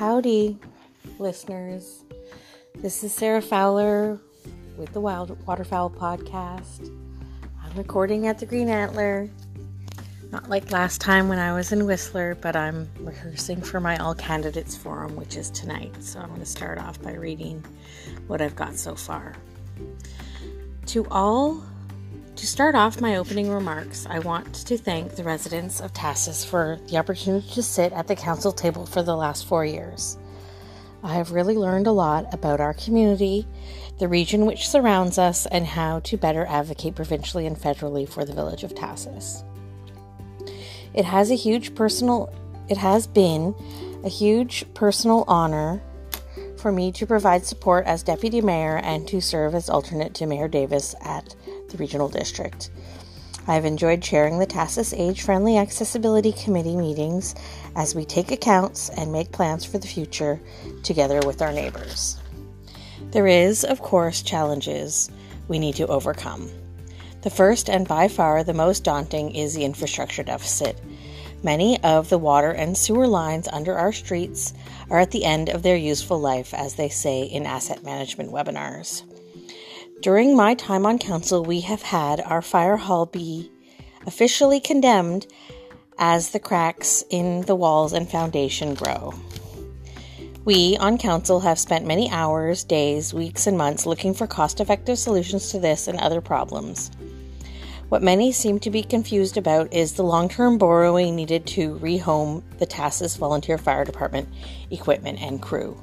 Howdy, listeners. This is Sarah Fowler with the Wild Waterfowl Podcast. I'm recording at the Green Antler. Not like last time when I was in Whistler, but I'm rehearsing for my All Candidates Forum, which is tonight. So I'm going to start off by reading what I've got so far. To all to start off my opening remarks, I want to thank the residents of Tahsis for the opportunity to sit at the council table for the last four years. I have really learned a lot about our community, the region which surrounds us, and how to better advocate provincially and federally for the village of Tahsis. It has a huge personal it has been a huge personal honor for me to provide support as deputy mayor and to serve as alternate to Mayor Davis at regional district. I have enjoyed chairing the Tahsis Age Friendly Accessibility Committee meetings as we take accounts and make plans for the future together with our neighbors. There is, of course, challenges we need to overcome. The first and by far the most daunting is the infrastructure deficit. Many of the water and sewer lines under our streets are at the end of their useful life, as they say in asset management webinars. During my time on council, we have had our fire hall be officially condemned as the cracks in the walls and foundation grow. We on council have spent many hours, days, weeks, and months looking for cost effective solutions to this and other problems. What many seem to be confused about is the long term borrowing needed to rehome the Tahsis Volunteer Fire Department equipment and crew.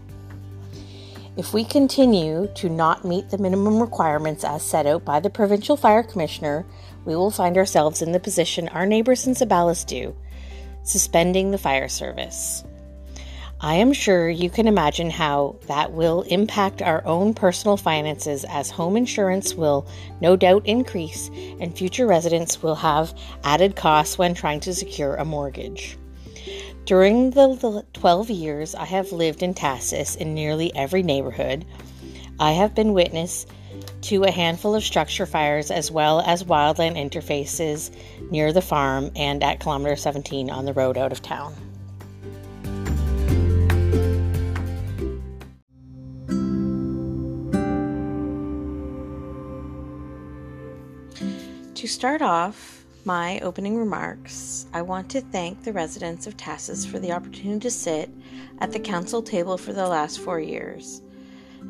If we continue to not meet the minimum requirements as set out by the Provincial Fire Commissioner, we will find ourselves in the position our neighbors in Zeballos do, suspending the fire service. I am sure you can imagine how that will impact our own personal finances as home insurance will no doubt increase and future residents will have added costs when trying to secure a mortgage. During the 12 years I have lived in Tahsis in nearly every neighborhood, I have been witness to a handful of structure fires as well as wildland interfaces near the farm and at kilometer 17 on the road out of town. To start off, my opening remarks, I want to thank the residents of Tahsis for the opportunity to sit at the council table for the last four years.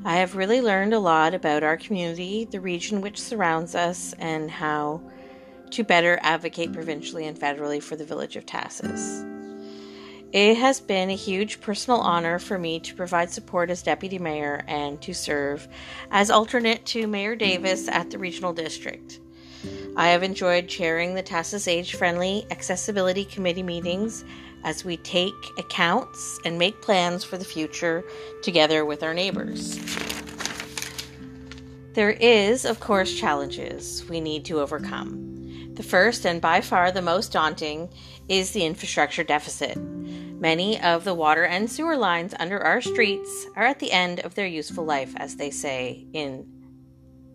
I have really learned a lot about our community, the region which surrounds us, and how to better advocate provincially and federally for the village of Tahsis. It has been a huge personal honor for me to provide support as deputy mayor and to serve as alternate to Mayor Davis at the regional district. I have enjoyed chairing the Tahsis Age Friendly Accessibility Committee meetings as we take accounts and make plans for the future together with our neighbors. There is, of course, challenges we need to overcome. The first and by far the most daunting is the infrastructure deficit. Many of the water and sewer lines under our streets are at the end of their useful life, as they say in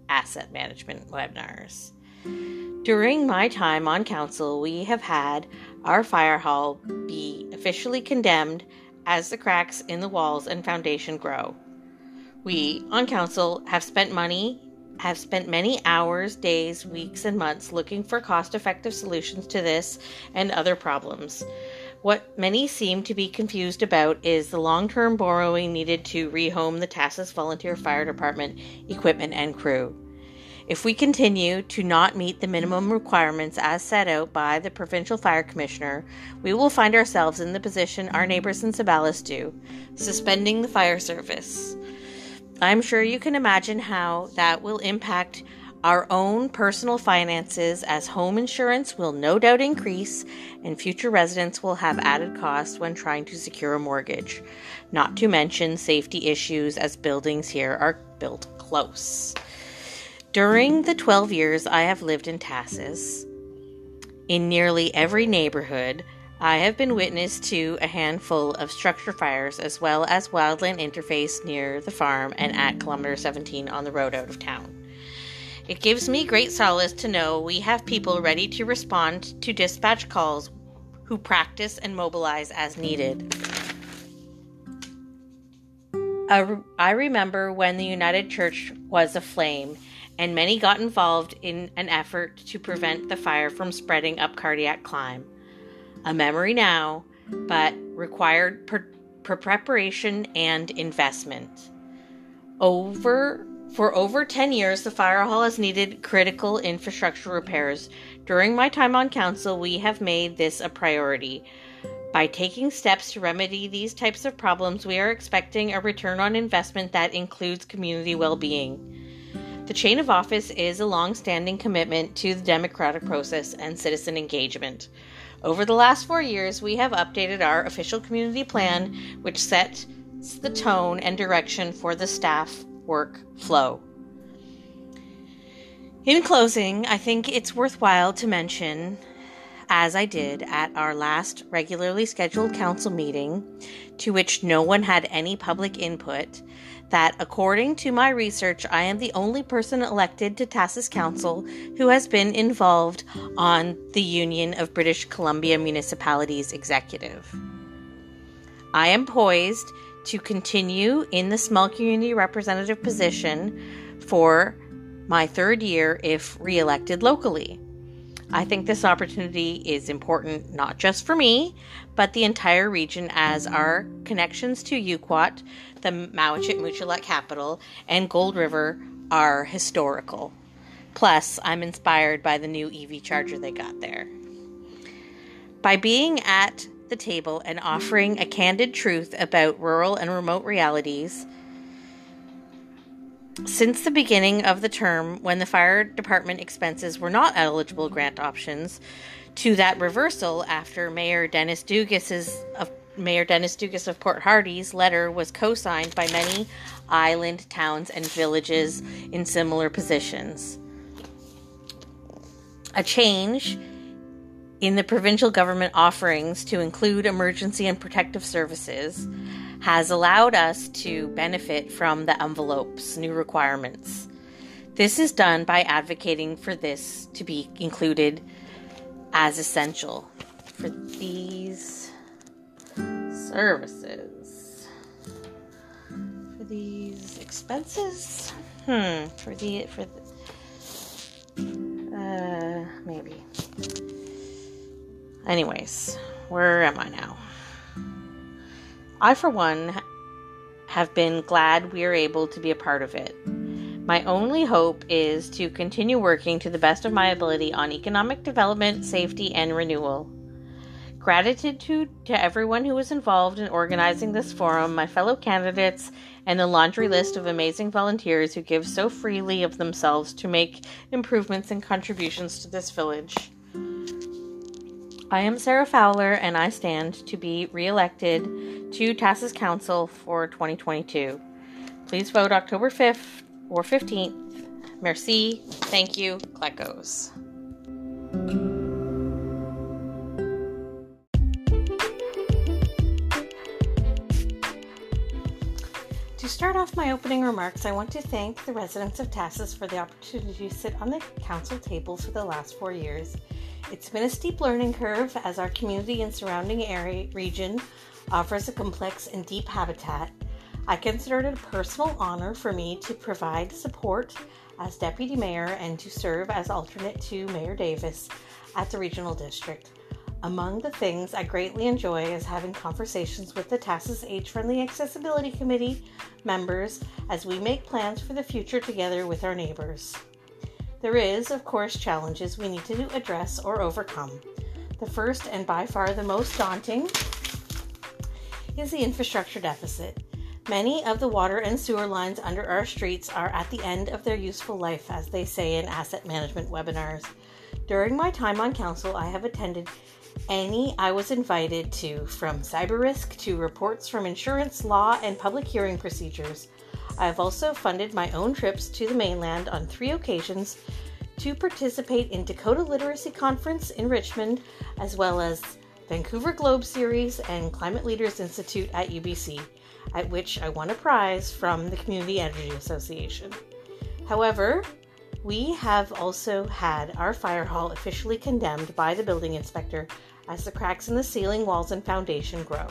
asset management webinars. During my time on council, we have had our fire hall be officially condemned as the cracks in the walls and foundation grow. We on council have spent money, have spent many hours, days, weeks, and months looking for cost effective solutions to this and other problems. What many seem to be confused about is the long term borrowing needed to rehome the Tahsis Volunteer Fire Department equipment and crew. If we continue to not meet the minimum requirements as set out by the Provincial Fire Commissioner, we will find ourselves in the position our neighbors in Zeballos do, suspending the fire service. I'm sure you can imagine how that will impact our own personal finances as home insurance will no doubt increase and future residents will have added costs when trying to secure a mortgage. Not to mention safety issues as buildings here are built close. During the 12 years I have lived in Tahsis, in nearly every neighborhood, I have been witness to a handful of structure fires as well as wildland interface near the farm and at kilometer 17 on the road out of town. It gives me great solace to know we have people ready to respond to dispatch calls who practice and mobilize as needed. I remember when the United Church was aflame and many got involved in an effort to prevent the fire from spreading up Cardiac Climb. A memory now, but required per- per preparation and investment. Over for over 10 years, the fire hall has needed critical infrastructure repairs. During my time on council, we have made this a priority. By taking steps to remedy these types of problems, we are expecting a return on investment that includes community well being. The chain of office is a long standing commitment to the democratic process and citizen engagement. Over the last four years, we have updated our official community plan, which sets the tone and direction for the staff work flow. In closing, I think it's worthwhile to mention, as I did at our last regularly scheduled council meeting, to which no one had any public input, that according to my research, I am the only person elected to Tahsis Council who has been involved on the Union of British Columbia Municipalities executive. I am poised to continue in the small community representative position for my third year if reelected locally. I think this opportunity is important not just for me, but the entire region as our connections to Yuquot, the Mowachaht Muchalaht capital, and Gold River are historical. Plus, I'm inspired by the new EV charger they got there. By being at the table and offering a candid truth about rural and remote realities. Since the beginning of the term, when the fire department expenses were not eligible grant options, to that reversal after Mayor Dennis Dugas's of Mayor Dennis Dugas of Port Hardy's letter was co-signed by many island towns and villages in similar positions. A change in the provincial government offerings to include emergency and protective services has allowed us to benefit from the envelope's new requirements. This is done by advocating for this to be included as essential for these services. For these expenses? Hmm, for the for the, uh maybe. Anyways, where am I now? I, for one, have been glad we are able to be a part of it. My only hope is to continue working to the best of my ability on economic development, safety, and renewal. Gratitude to, everyone who was involved in organizing this forum, my fellow candidates, and the laundry list of amazing volunteers who give so freely of themselves to make improvements and contributions to this village. I am Sarah Fowler, and I stand to be re-elected to Tahsis Council for 2022. Please vote October 5th or 15th. Merci. Thank you. Clecos. To start off my opening remarks, I want to thank the residents of Tahsis for the opportunity to sit on the council tables for the last four years it's been a steep learning curve as our community and surrounding area region offers a complex and deep habitat. I consider it a personal honor for me to provide support as deputy mayor and to serve as alternate to Mayor Davis at the regional district. Among the things I greatly enjoy is having conversations with the Tahsis Age Friendly Accessibility Committee members as we make plans for the future together with our neighbors. There is, of course, challenges we need to address or overcome. The first and by far the most daunting is the infrastructure deficit. Many of the water and sewer lines under our streets are at the end of their useful life, as they say in asset management webinars. During my time on council, I have attended any I was invited to, from cyber risk to reports from insurance, law, and public hearing procedures. I have also funded my own trips to the mainland on three occasions to participate in Decoda Literacy Conference in Richmond, as well as Vancouver Globe Series and Climate Leaders Institute at UBC, at which I won a prize from the Community Energy Association. However, we have also had our fire hall officially condemned by the building inspector as the cracks in the ceiling, walls, and foundation grow.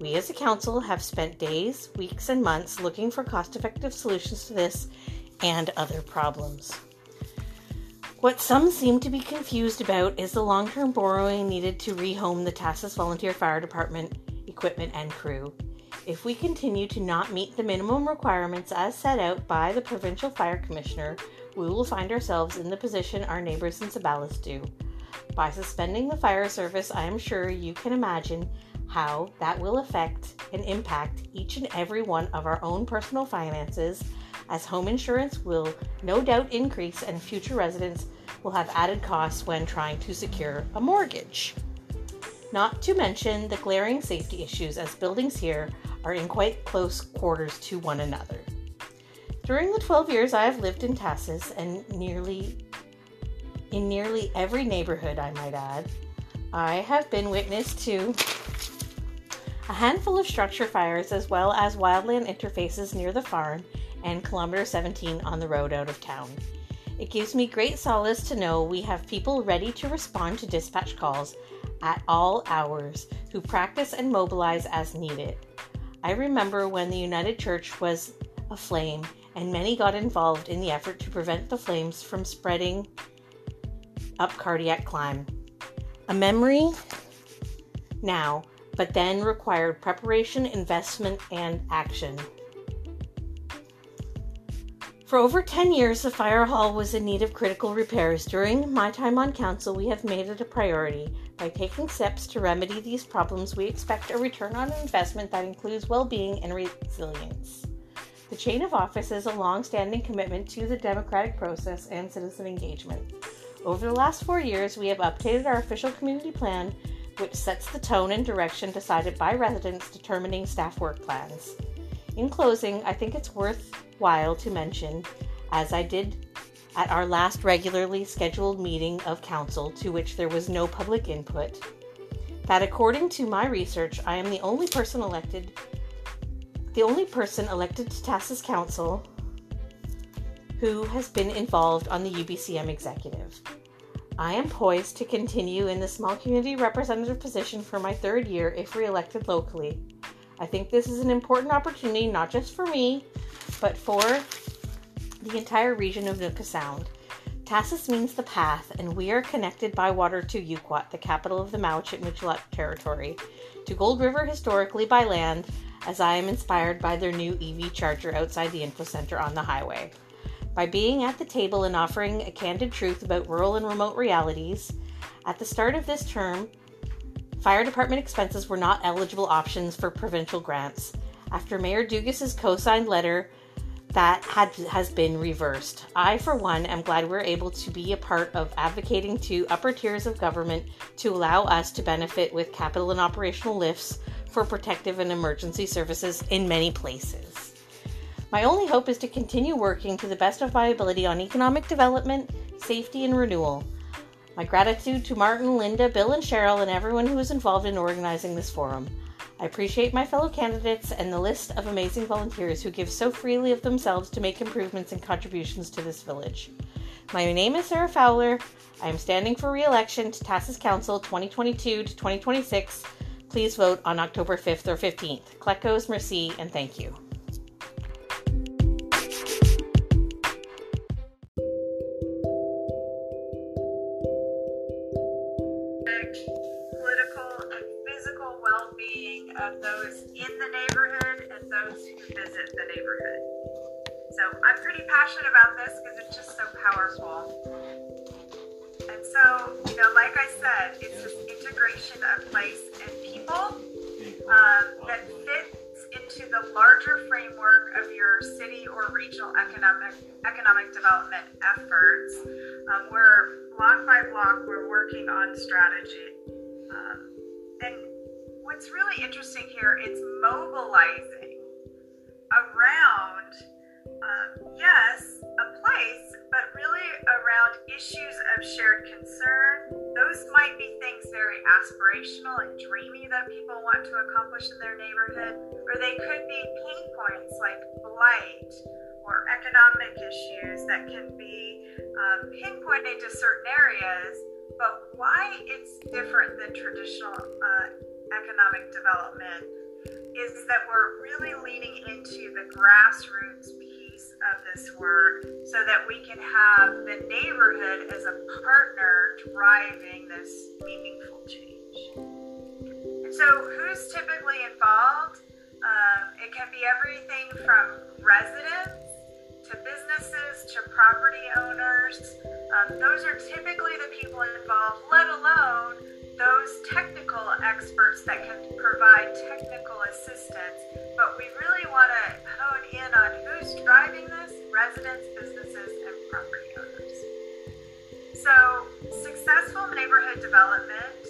We as a council have spent days, weeks, and months looking for cost effective solutions to this and other problems. What some seem to be confused about is the long term borrowing needed to rehome the Tahsis Volunteer Fire Department equipment and crew. If we continue to not meet the minimum requirements as set out by the Provincial Fire Commissioner, we will find ourselves in the position our neighbors in Zeballos do. By suspending the fire service, I am sure you can imagine how that will affect and impact each and every one of our own personal finances, as home insurance will no doubt increase and future residents will have added costs when trying to secure a mortgage. Not to mention the glaring safety issues, as buildings here are in quite close quarters to one another. During the 12 years I have lived in Tahsis and nearly in nearly every neighborhood, I might add, I have been witness to a handful of structure fires as well as wildland interfaces near the farm and kilometer 17 on the road out of town. It gives me great solace to know we have people ready to respond to dispatch calls at all hours who practice and mobilize as needed. I remember when the United Church was aflame and many got involved in the effort to prevent the flames from spreading up cardiac climb. A memory now, but then required preparation, investment, and action. For over 10 years, the fire hall was in need of critical repairs. During my time on council, we have made it a priority. By taking steps to remedy these problems, we expect a return on investment that includes well being and resilience. The chain of office is a long standing commitment to the democratic process and citizen engagement. Over the last four years, we have updated our official community plan, which sets the tone and direction decided by residents determining staff work plans. In closing, I think it's worthwhile to mention, as I did at our last regularly scheduled meeting of council to which there was no public input, that according to my research, I am the only person elected the only person elected to Tahsis Council who has been involved on the UBCM executive. I am poised to continue in the small community representative position for my third year if re elected locally. I think this is an important opportunity not just for me, but for the entire region of Nootka Sound. Tahsis means the path, and we are connected by water to Yuquot, the capital of the Mowachaht Muchalaht territory, to Gold River historically by land, as I am inspired by their new EV charger outside the info center on the highway. By being at the table and offering a candid truth about rural and remote realities, at the start of this term, Fire department expenses were not eligible options for provincial grants. After Mayor Dugas's co-signed letter, that had has been reversed. I, for one, am glad we're able to be a part of advocating to upper tiers of government to allow us to benefit with capital and operational lifts for protective and emergency services in many places. My only hope is to continue working to the best of my ability on economic development, safety, and renewal. My gratitude to Martin, Linda, Bill, and Cheryl, and everyone who was involved in organizing this forum. I appreciate my fellow candidates and the list of amazing volunteers who give so freely of themselves to make improvements and contributions to this village. My name is Sarah Fowler. I am standing for re election to Tahsis Council 2022 to 2026. Please vote on October 5th or 15th. Klecos, merci, and thank you. Those in the neighborhood and those who visit the neighborhood. So I'm pretty passionate about this because it's just so powerful. And so, you know, like I said, it's this integration of place and people um, that fits into the larger framework of your city or regional economic economic development efforts. Um, where block by block, we're working on strategy. Um, and what's really interesting here is mobilizing around, um, yes, a place, but really around issues of shared concern. Those might be things very aspirational and dreamy that people want to accomplish in their neighborhood, or they could be pain points like blight or economic issues that can be um, pinpointed to certain areas. But why it's different than traditional uh, economic development is that we're really leaning into the grassroots piece of this work so that we can have the neighborhood as a partner driving this meaningful change. And so, who's typically involved? Um, it can be everything from residents to businesses to property owners. Um, those are typically the people involved, let alone those technical experts that can provide technical assistance. But we really want to hone in on who's driving this residents, businesses, and property owners. So, successful neighborhood development.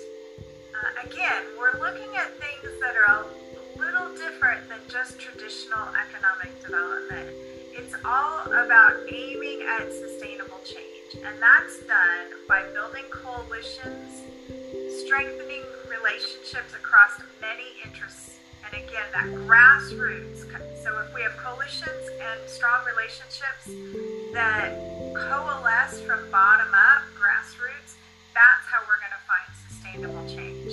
Uh, again, we're looking at things that are a little different than just traditional economic development. It's all about aiming at sustainable change, and that's done by building coalitions, strengthening relationships across many interests, and again, that grassroots. So, if we have coalitions and strong relationships that coalesce from bottom up, grassroots, that's how we're going to find sustainable change.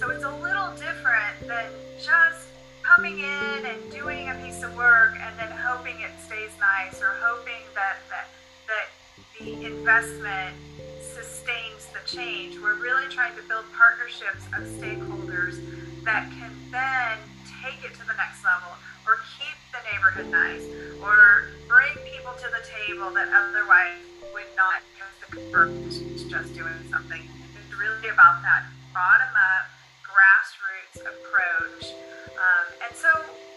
So, it's a little different than just coming in and doing a piece of work and then hoping it stays nice or hoping that that, that the investment sustains the change. We're really trying to build partnerships of stakeholders that can then take it to the next level or keep the neighborhood nice or bring people to the table that otherwise would not because the just doing something. It's really about that bottom up grassroots approach um, and so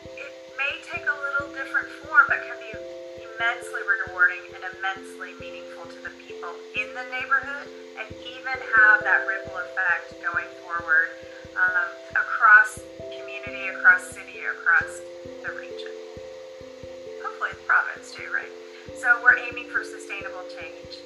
it may take a little different form, but can be immensely rewarding and immensely meaningful to the people in the neighborhood and even have that ripple effect going forward um, across community, across city, across the region. Hopefully the province too, right? So we're aiming for sustainable change.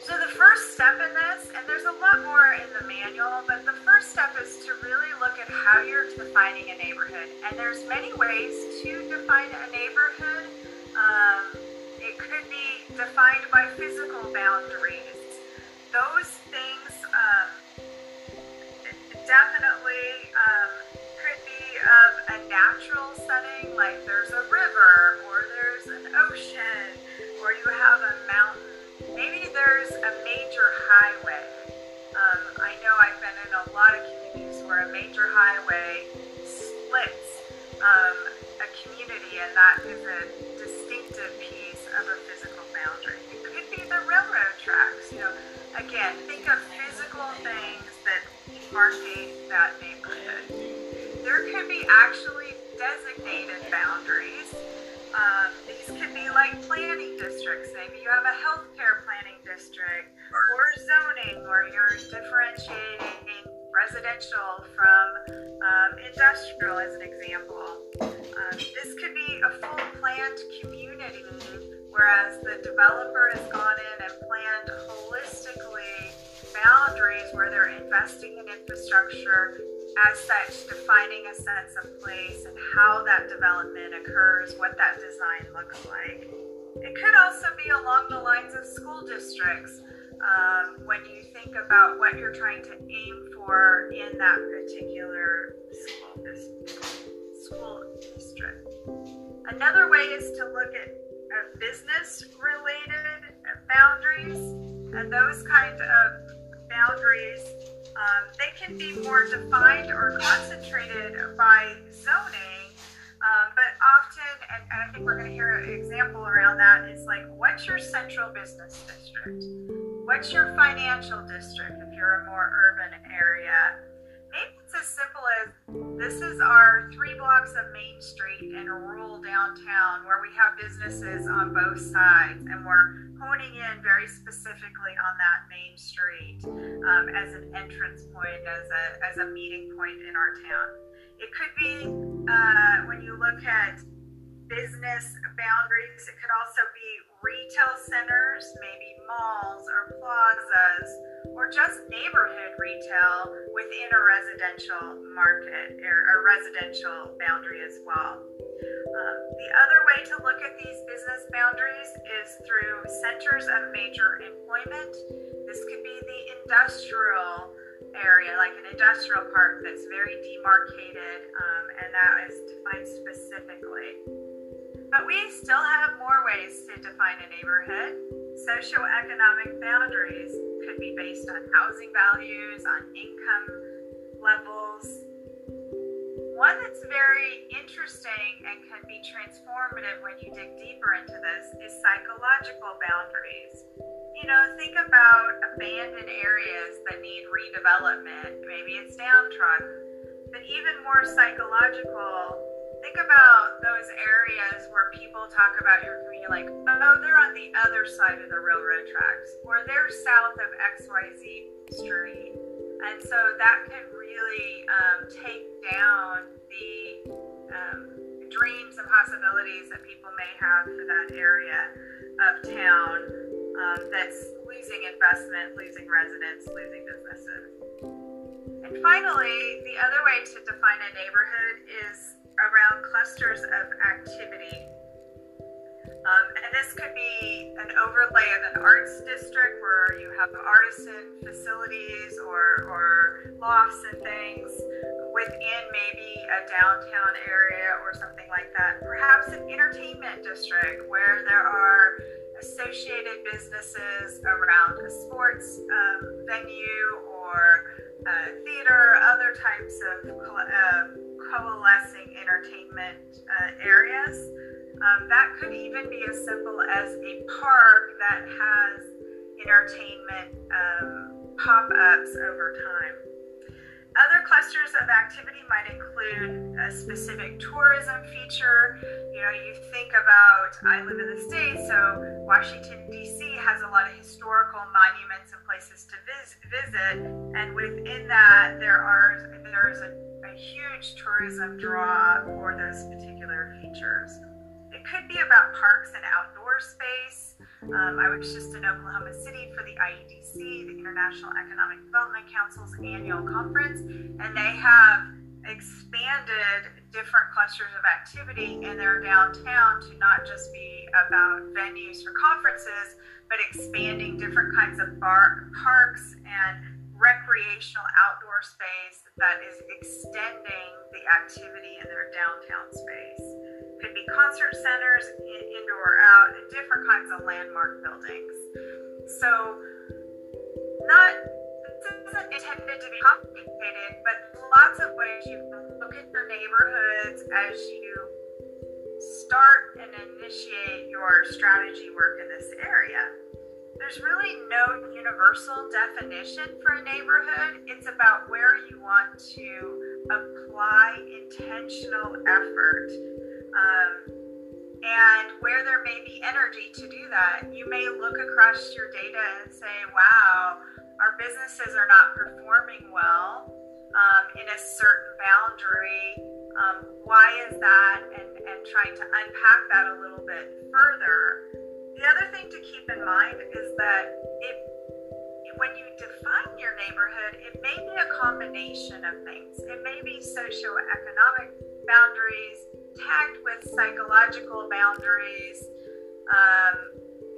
So the first step in this, and there's a lot more in the manual, but the first step is to really look at how you're defining a neighborhood. And there's many ways to define a neighborhood. Um, could be defined by physical boundaries. Those things um, definitely um, could be of a natural setting, like there's a river or there's an ocean or you have a mountain maybe there's a major highway. Um, I know I've been in a lot of communities where a major highway splits um, a community, and that is a distinctive piece of a physical boundary. It could be the railroad tracks. You know, again, think of physical things that demarcate that neighborhood. There could be actually designated boundaries um, these could be like planning districts. Maybe you have a healthcare planning district or zoning where you're differentiating residential from um, industrial, as an example. Um, this could be a full planned community, whereas the developer has gone in and planned holistically boundaries where they're investing in infrastructure as such, defining a sense of place and how that development occurs, what that design looks like. It could also be along the lines of school districts um, when you think about what you're trying to aim for in that particular school, school district. Another way is to look at uh, business related boundaries and those kind of boundaries um, they can be more defined or concentrated by zoning, um, but often, and, and, I think we're going to hear an example around that, is like, what's your central business district? What's your financial district if you're a more urban area? Maybe it's as simple as this is our three blocks of Main Street in rural downtown where we have businesses on both sides and we're honing in very specifically on that main street um, as an entrance point, as a, as a meeting point in our town. It could be uh, when you look at business boundaries, it could also be retail centers, maybe malls or plazas, or just neighborhood retail within a residential market or a residential boundary as well. Um, the other way to look at these business boundaries is through centers of major employment. This could be the industrial area, like an industrial park that's very demarcated um, and that is defined specifically. But we still have more ways to define a neighborhood. Socioeconomic boundaries could be based on housing values, on income levels. One that's very interesting and can be transformative when you dig deeper into this is psychological boundaries you know, think about abandoned areas that need redevelopment. Maybe it's downtrodden. But even more psychological, think about those areas where people talk about your community like, oh, they're on the other side of the railroad tracks, or they're south of XYZ Street. And so that can really um, take down the um, dreams and possibilities that people may have for that area of town um, that's losing investment, losing residents, losing businesses. And finally, the other way to define a neighborhood is around clusters of activity. Um, and this could be an overlay of an arts district where you have artisan facilities or, or lofts and things within maybe a downtown area or something like that. Perhaps an entertainment district where there are associated businesses around a sports um, venue or uh, theater, other types of uh, coalescing entertainment uh, areas. Um, that could even be as simple as a park that has entertainment um, pop ups over time. Other clusters of activity might include a specific tourism feature. You know, you think about, I live in the States, so Washington, D.C. has a lot of historical monuments and places to vis- visit. And within that, there are there's a, a huge tourism draw for those particular features. It could be about parks and outdoor space. Um, I was just in Oklahoma City for the IEDC, the International Economic Development Council's annual conference, and they have expanded different clusters of activity in their downtown to not just be about venues for conferences, but expanding different kinds of bar, parks and recreational outdoor space that is extending the activity in their downtown space could be concert centers, in, indoor or out, and different kinds of landmark buildings. So, not this isn't intended to be complicated, but lots of ways you can look at your neighborhoods as you start and initiate your strategy work in this area. There's really no universal definition for a neighborhood. It's about where you want to apply intentional effort um, and where there may be energy to do that, you may look across your data and say, wow, our businesses are not performing well um, in a certain boundary. Um, why is that? And, and trying to unpack that a little bit further. The other thing to keep in mind is that it, when you define your neighborhood, it may be a combination of things. It may be socioeconomic boundaries, tagged with psychological boundaries, um,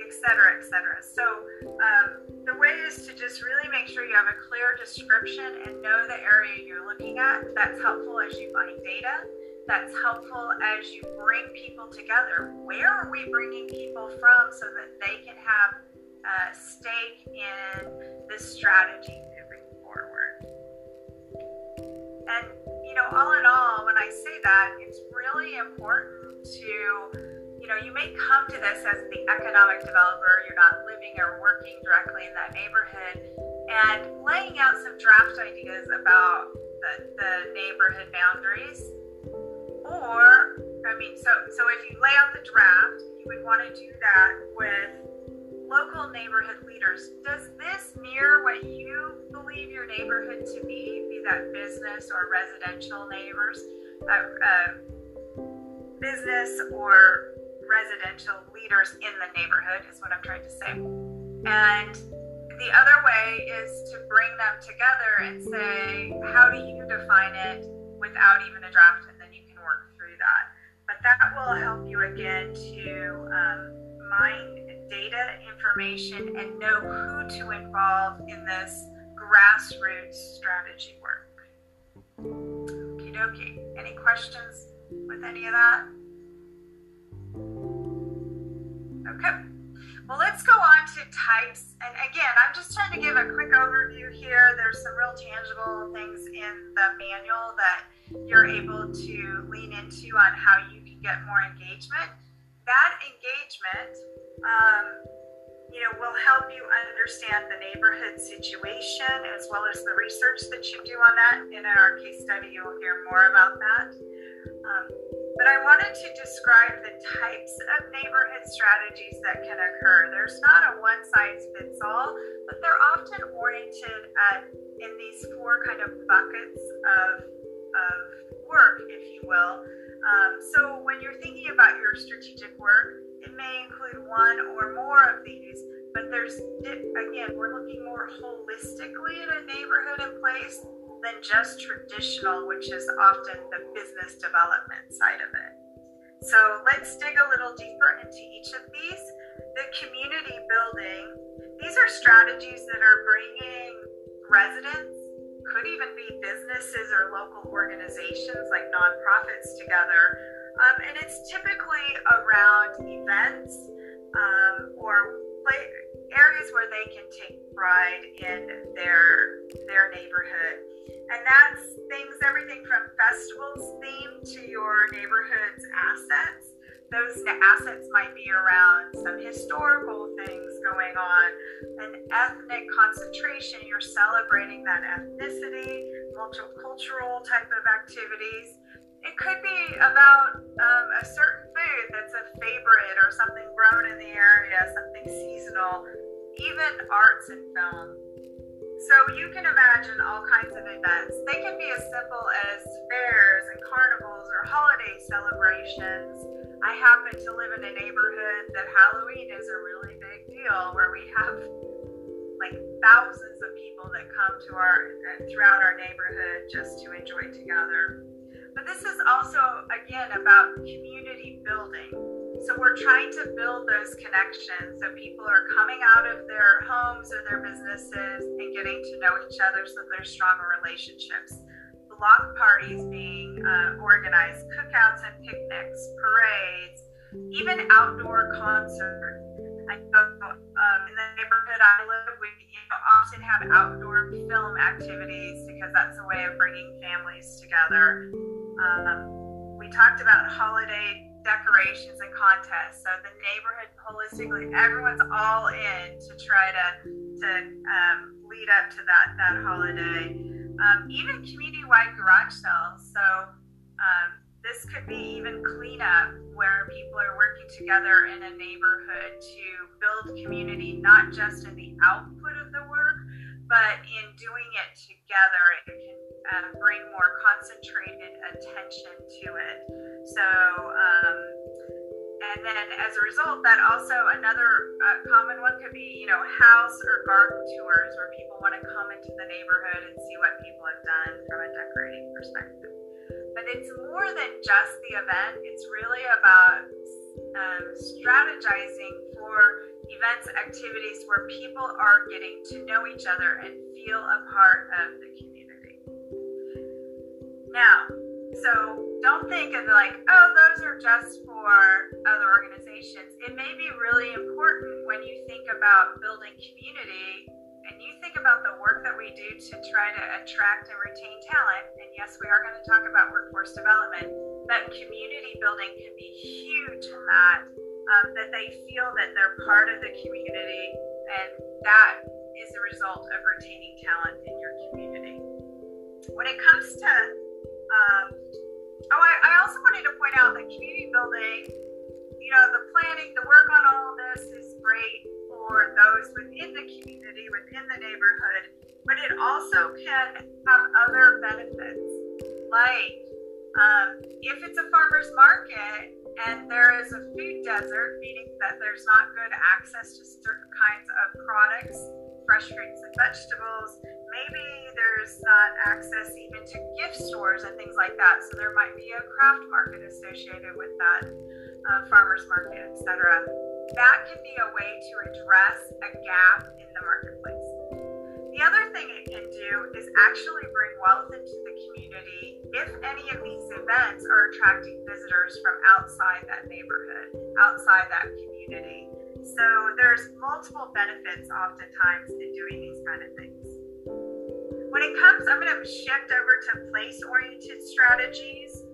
et cetera, et cetera. So um, the way is to just really make sure you have a clear description and know the area you're looking at. That's helpful as you find data. That's helpful as you bring people together. Where are we bringing people from so that they can have a stake in this strategy moving forward? And you know, all in all, when I say that, it's really important to, you know, you may come to this as the economic developer, you're not living or working directly in that neighborhood, and laying out some draft ideas about the, the neighborhood boundaries. Or, I mean, so, so if you lay out the draft, you would want to do that with local neighborhood leaders. Does this mirror what you believe your neighborhood to be, be that business or residential neighbors, uh, uh, business or residential leaders in the neighborhood, is what I'm trying to say. And the other way is to bring them together and say, how do you define it without even a draft? That. But that will help you again to um, mine data information and know who to involve in this grassroots strategy work. Okie dokie. Any questions with any of that? Okay. Well, let's go on to types. And again, I'm just trying to give a quick overview here. There's some real tangible things in the manual that you're able to lean into on how you can get more engagement. That engagement, um, you know, will help you understand the neighborhood situation as well as the research that you do on that. In our case study, you'll hear more about that. Um, but I wanted to describe the types of neighborhood strategies that can occur. There's not a one size fits all, but they're often oriented at in these four kind of buckets of, of work, if you will. Um, so when you're thinking about your strategic work, it may include one or more of these, but there's again, we're looking more holistically at a neighborhood and place than just traditional, which is often the business development side of it. So let's dig a little deeper into each of these. The community building, these are strategies that are bringing residents, could even be businesses or local organizations like nonprofits together. Um, and it's typically around events um, or play, areas where they can take pride in their their neighborhood and that's things, everything from festivals themed to your neighborhood's assets. Those assets might be around some historical things going on, an ethnic concentration, you're celebrating that ethnicity, multicultural type of activities. It could be about um, a certain food that's a favorite or something grown in the area, something seasonal, even arts and film so you can imagine all kinds of events. They can be as simple as fairs and carnivals or holiday celebrations. I happen to live in a neighborhood that Halloween is a really big deal where we have like thousands of people that come to our uh, throughout our neighborhood just to enjoy together. But this is also again about community building so we're trying to build those connections so people are coming out of their homes or their businesses and getting to know each other so there's stronger relationships. Block parties being uh, organized, cookouts and picnics, parades, even outdoor concerts. I know um, in the neighborhood I live, we you know, often have outdoor film activities because that's a way of bringing families together. Um, we talked about holiday decorations and contests. So the neighborhood holistically, everyone's all in to try to to um, lead up to that that holiday. Um, even community-wide garage sales. So um, this could be even cleanup where people are working together in a neighborhood to build community, not just in the output of the work, but in doing it together. It can uh, bring more concentrated attention to it. So, um, and then as a result, that also another uh, common one could be, you know, house or garden tours where people want to come into the neighborhood and see what people have done from a decorating perspective. But it's more than just the event, it's really about um, strategizing for events, activities where people are getting to know each other and feel a part of the community. Now, so don't think of like, oh, those are just for other organizations. It may be really important when you think about building community and you think about the work that we do to try to attract and retain talent. And yes, we are going to talk about workforce development, but community building can be huge in that. Um, that they feel that they're part of the community, and that is the result of retaining talent in your community. When it comes to um, oh, I, I also wanted to point out that community building, you know, the planning, the work on all of this is great for those within the community, within the neighborhood, but it also can have other benefits. Like um, if it's a farmer's market and there is a food desert, meaning that there's not good access to certain kinds of products, fresh fruits and vegetables, maybe there's not access even to gift stores and things like that. So there might be a craft market associated with that, uh, farmers market, etc. That can be a way to address a gap in the marketplace. The other thing it can do is actually bring wealth into the community if any of these events are attracting visitors from outside that neighborhood, outside that community. So there's multiple benefits oftentimes in doing these kind of things. When it comes, I'm going to shift over to place oriented strategies.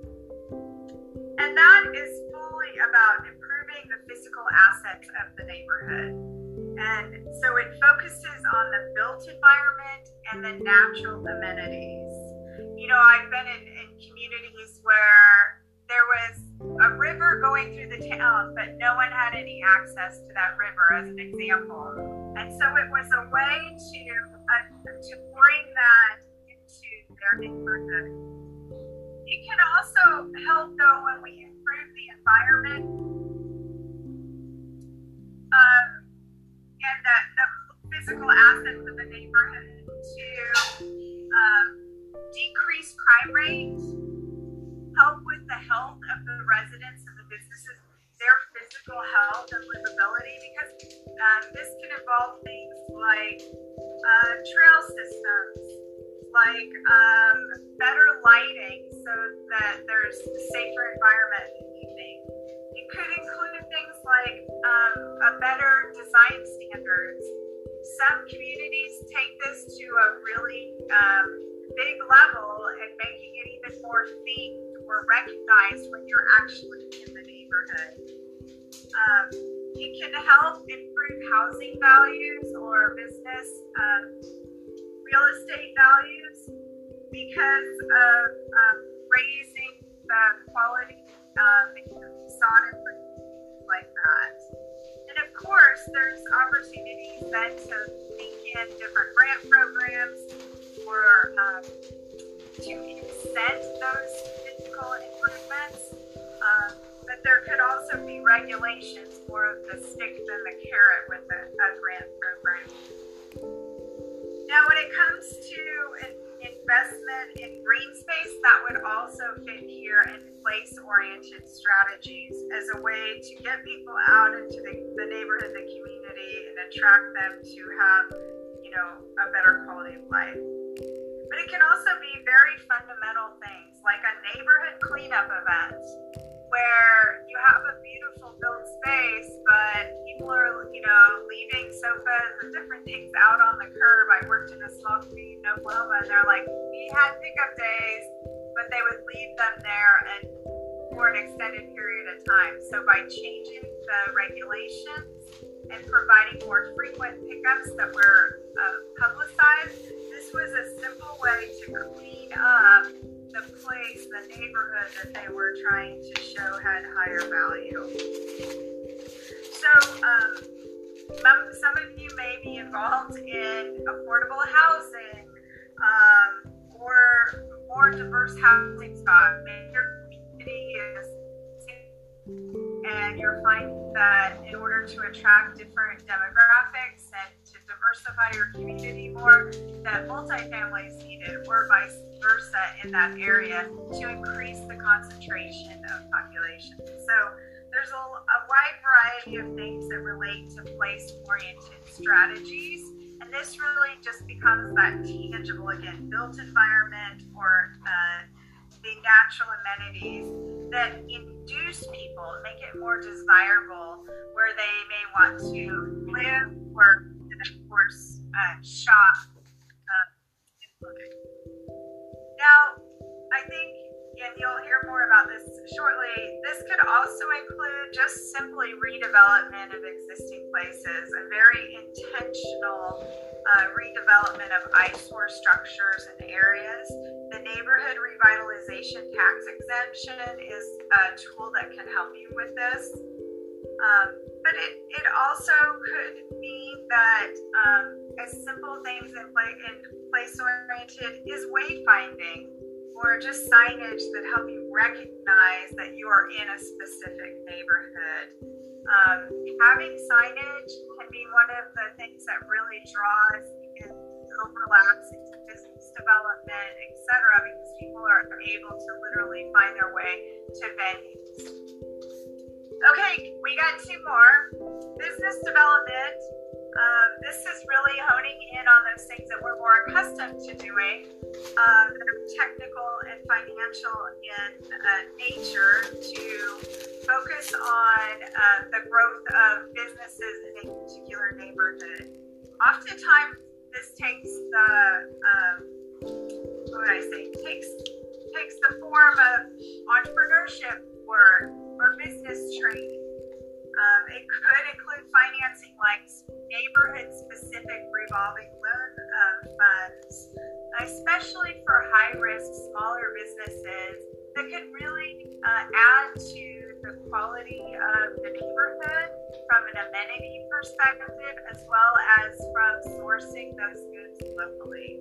And that is fully about improving the physical assets of the neighborhood. And so it focuses on the built environment and the natural amenities. You know, I've been in, in communities where there was a river going through the town, but no one had any access to that river, as an example. And so it was a way to uh, to bring that into their neighborhood. It can also help, though, when we improve the environment. Um, and the, the physical assets of the neighborhood to um, decrease crime rates, help with the health of the residents and the businesses, their physical health and livability, because um, this can involve things like uh, trail systems, like um, better lighting so that there's a safer environment in the evening. It could include things like um, a better design standards. Some communities take this to a really um, big level and making it even more themed or recognized when you're actually in the neighborhood. Um, it can help improve housing values or business um, real estate values because of um, raising the quality um, facade improvements like that. And of course, there's opportunities then to link in different grant programs or um, to incent those physical improvements. Um, but there could also be regulations, more of the stick than the carrot with a, a grant program. Now, when it comes to investment in green space, that would also fit here in place oriented strategies as a way to get people out into the, the neighborhood, the community, and attract them to have, you know, a better quality of life. But it can also be very fundamental things like a neighborhood cleanup event where you have a beautiful built space, but people are, you know, leaving sofas and different things out on the curb. I worked in a small community in Oklahoma, and they're like, we had pickup days, but they would leave them there and for an extended period of time. So by changing the regulations and providing more frequent pickups that were uh, publicized, this was a simple way to clean up the place, the neighborhood that they were trying to show had higher value. So, um, some of you may be involved in affordable housing um, or more diverse housing stock. Maybe your community is, and you're finding that in order to attract different demographics and diversify your community more, that multifamily is needed, or vice versa in that area to increase the concentration of population. So there's a, a wide variety of things that relate to place oriented strategies. And this really just becomes that tangible, again, built environment or uh, the natural amenities that induce people, make it more desirable where they may want to live, work, and of course, uh. Uh, now, I think, and you'll hear more about this shortly, this could also include just simply redevelopment of existing places, a very intentional uh, redevelopment of eyesore structures and areas. The neighborhood revitalization tax exemption is a tool that can help you with this. Um, but it, it also could mean that um, as simple things in, play, in place oriented is wayfinding or just signage that help you recognize that you are in a specific neighborhood. Um, having signage can be one of the things that really draws in overlaps into business development, etc., because people are able to literally find their way to venues. Okay, we got two more. Business development Um, this is really honing in on those things that we're more accustomed to doing, um, that are technical and financial in uh, nature, to focus on uh, the growth of businesses in a particular neighborhood. Oftentimes, this takes the um, what would I say? Takes takes the form of entrepreneurship work or business training. Um, it could include financing like neighborhood specific revolving loan uh, funds, especially for high risk smaller businesses that could really uh, add to the quality of the neighborhood from an amenity perspective as well as from sourcing those goods locally.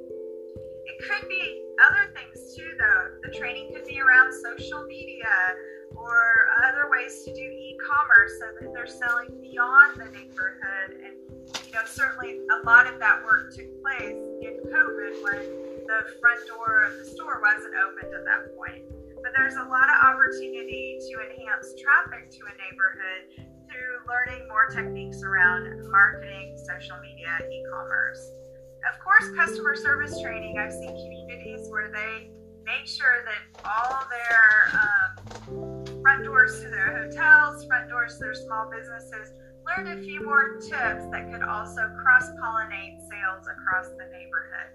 It could be other things too, though. The training could be around social media or other ways to do e-commerce so that they're selling beyond the neighborhood. And you know certainly a lot of that work took place in covid when the front door of the store wasn't opened at that point. But there's a lot of opportunity to enhance traffic to a neighborhood through learning more techniques around marketing social media e-commerce. Of course customer service training. I've seen communities where they make sure that all their um, front doors to their hotels, front doors to their small businesses. Learn a few more tips that could also cross pollinate sales across the neighborhood.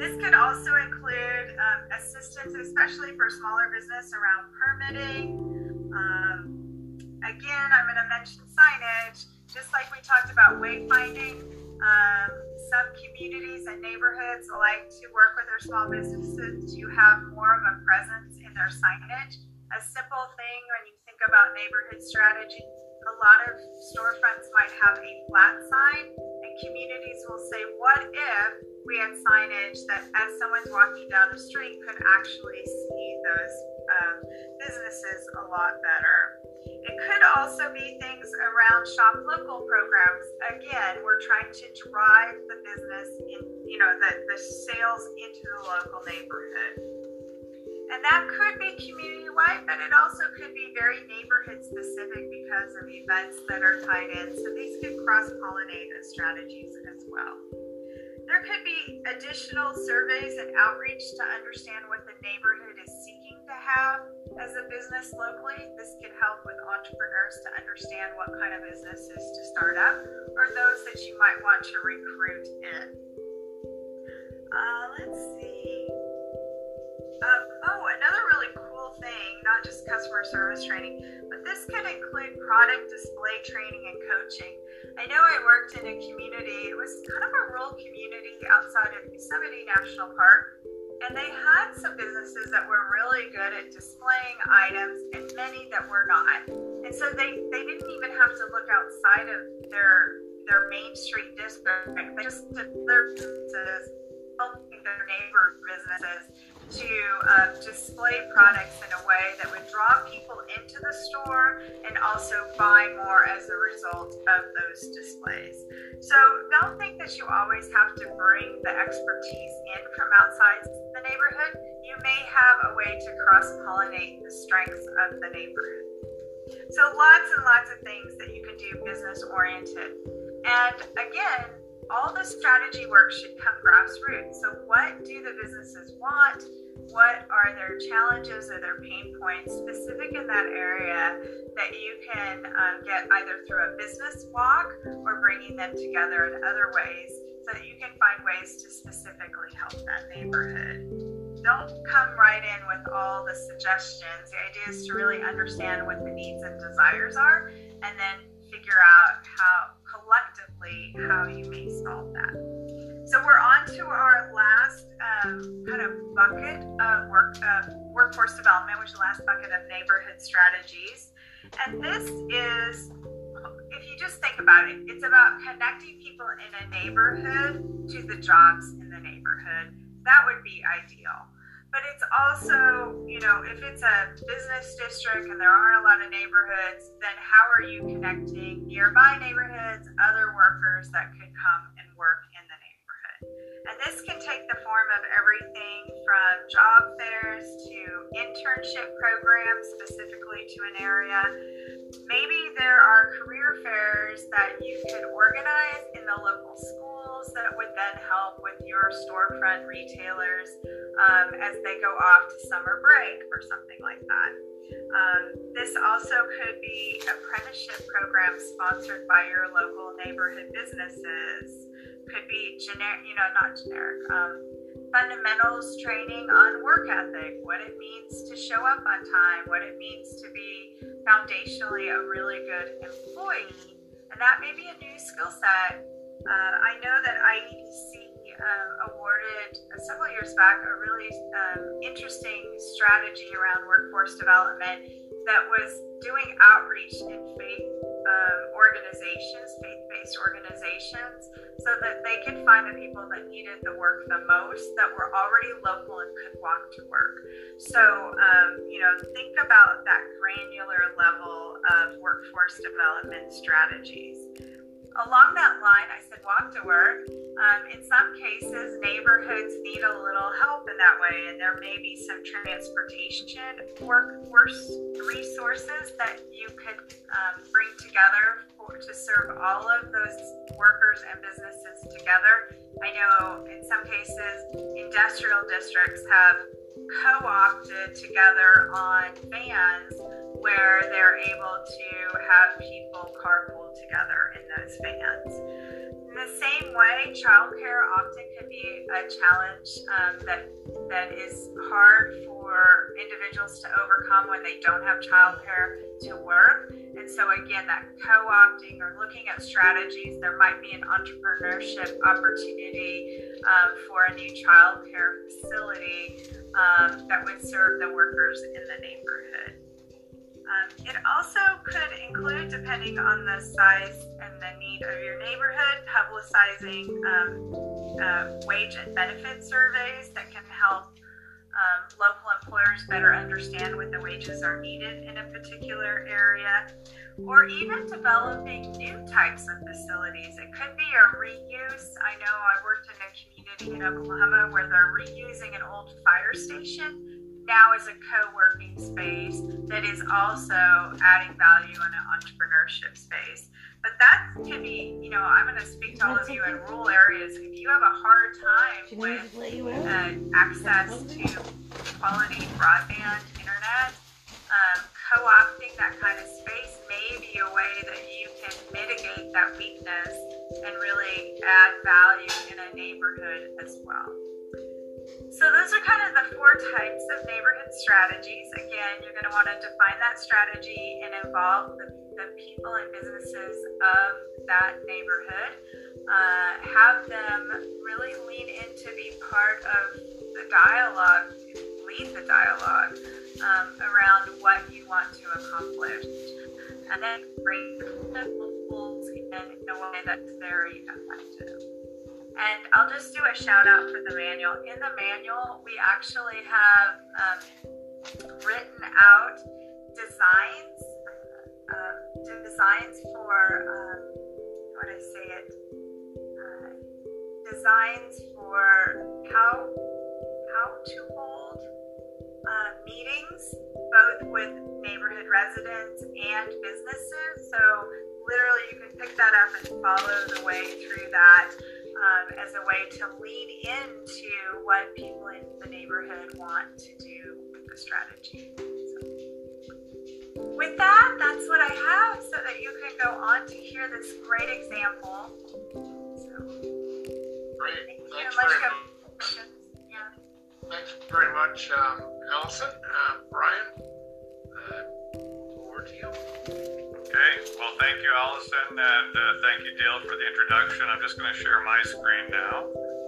This could also include um, assistance, especially for smaller business around permitting. Um, again, I'm going to mention signage, just like we talked about wayfinding. Um, some communities and neighborhoods like to work with their small businesses to have more of a presence in their signage a simple thing when you think about neighborhood strategy. A lot of storefronts might have a flat sign, and communities will say, What if we had signage that, as someone's walking down the street, could actually see those um, businesses a lot better? It could also be things around shop local programs. Again, we're trying to drive the business in, you know, the, the sales into the local neighborhood. And that could be community wide, but it also could be very neighborhood specific because of events that are tied in. So these could cross pollinate as strategies as well. There could be additional surveys and outreach to understand what the neighborhood is seeking to have as a business locally. This could help with entrepreneurs to understand what kind of businesses to start up or those that you might want to recruit in. Uh, let's see. Um, oh, another really cool thing, not just customer service training, but this could include product display training and coaching. I know I worked in a community, it was kind of a rural community outside of Yosemite National Park, and they had some businesses that were really good at displaying items and many that were not. And so they, they didn't even have to look outside of their their main street district. They just their businesses, helping their neighbor businesses to um, display products in a way that would draw people into the store and also buy more as a result of those displays. So don't think that you always have to bring the expertise in from outside the neighborhood. You may have a way to cross pollinate the strengths of the neighborhood. So lots and lots of things that you can do business oriented. And again, all the strategy work should come grassroots. So, what do the businesses want? What are their challenges or their pain points specific in that area that you can um, get either through a business walk or bringing them together in other ways so that you can find ways to specifically help that neighborhood? Don't come right in with all the suggestions. The idea is to really understand what the needs and desires are and then figure out how collectively how you may solve that. So we're on to our last um, kind of bucket of work, uh, workforce development, which is the last bucket of neighborhood strategies. And this is, if you just think about it, it's about connecting people in a neighborhood to the jobs in the neighborhood. That would be ideal but it's also, you know, if it's a business district and there aren't a lot of neighborhoods, then how are you connecting nearby neighborhoods, other workers that could come and work in the neighborhood? And this can take the form of everything from job fairs to internship programs specifically to an area maybe there are career fairs that you could organize in the local schools that would then help with your storefront retailers um, as they go off to summer break or something like that. Um, this also could be apprenticeship programs sponsored by your local neighborhood businesses. Could be generic, you know, not generic. Um, fundamentals training on work ethic, what it means to show up on time, what it means to be foundationally a really good employee. And that may be a new skill set. Uh, I know that IEDC uh, awarded uh, several years back a really um, interesting strategy around workforce development that was doing outreach in faith um, organizations, faith based organizations, so that they could find the people that needed the work the most that were already local and could walk to work. So, um, you know, think about that granular level of workforce development strategies. Along that line, I said walk to work. Um, in some cases, neighborhoods need a little help in that way, and there may be some transportation workforce resources that you could um, bring together for, to serve all of those workers and businesses together. I know in some cases, industrial districts have co opted together on vans where they're able to have people carpool together in those vans. In the same way, childcare often can be a challenge um, that that is hard for individuals to overcome when they don't have childcare to work. And so, again, that co opting or looking at strategies, there might be an entrepreneurship opportunity um, for a new childcare facility um, that would serve the workers in the neighborhood. Um, it also could include, depending on the size and the need of your neighborhood, publicizing um, uh, wage and benefit surveys that can help um, local employers better understand what the wages are needed in a particular area, or even developing new types of facilities. It could be a reuse. I know I worked in a community in Oklahoma where they're reusing an old fire station now is a co-working space that is also adding value in an entrepreneurship space. But that can be, you know, I'm going to speak to all of you in rural areas. If you have a hard time with uh, access to quality broadband internet, um, co-opting that kind of space may be a way that you can mitigate that weakness and really add value in a neighborhood as well. So those are kind of the four types of neighborhood strategies. Again, you're going to want to define that strategy and involve the, the people and businesses of that neighborhood. Uh, have them really lean in to be part of the dialogue, lead the dialogue um, around what you want to accomplish. And then bring the in in a way that's very effective. And I'll just do a shout out for the manual. In the manual, we actually have um, written out designs, uh, designs for, um, how do I say it? Uh, designs for how how to hold uh, meetings both with neighborhood residents and businesses. So literally, you can pick that up and follow the way through that um, as a way to lean into what people in the neighborhood want to do with the strategy. So, with that, that's what I have so that you can go on to hear this great example. So, great. Thanks very much. Yeah. Thanks very much, um, Allison. Uh, Brian, uh, over to you. Okay, well, thank you, Allison, and uh, thank you, Dale, for the introduction. I'm just going to share my screen now.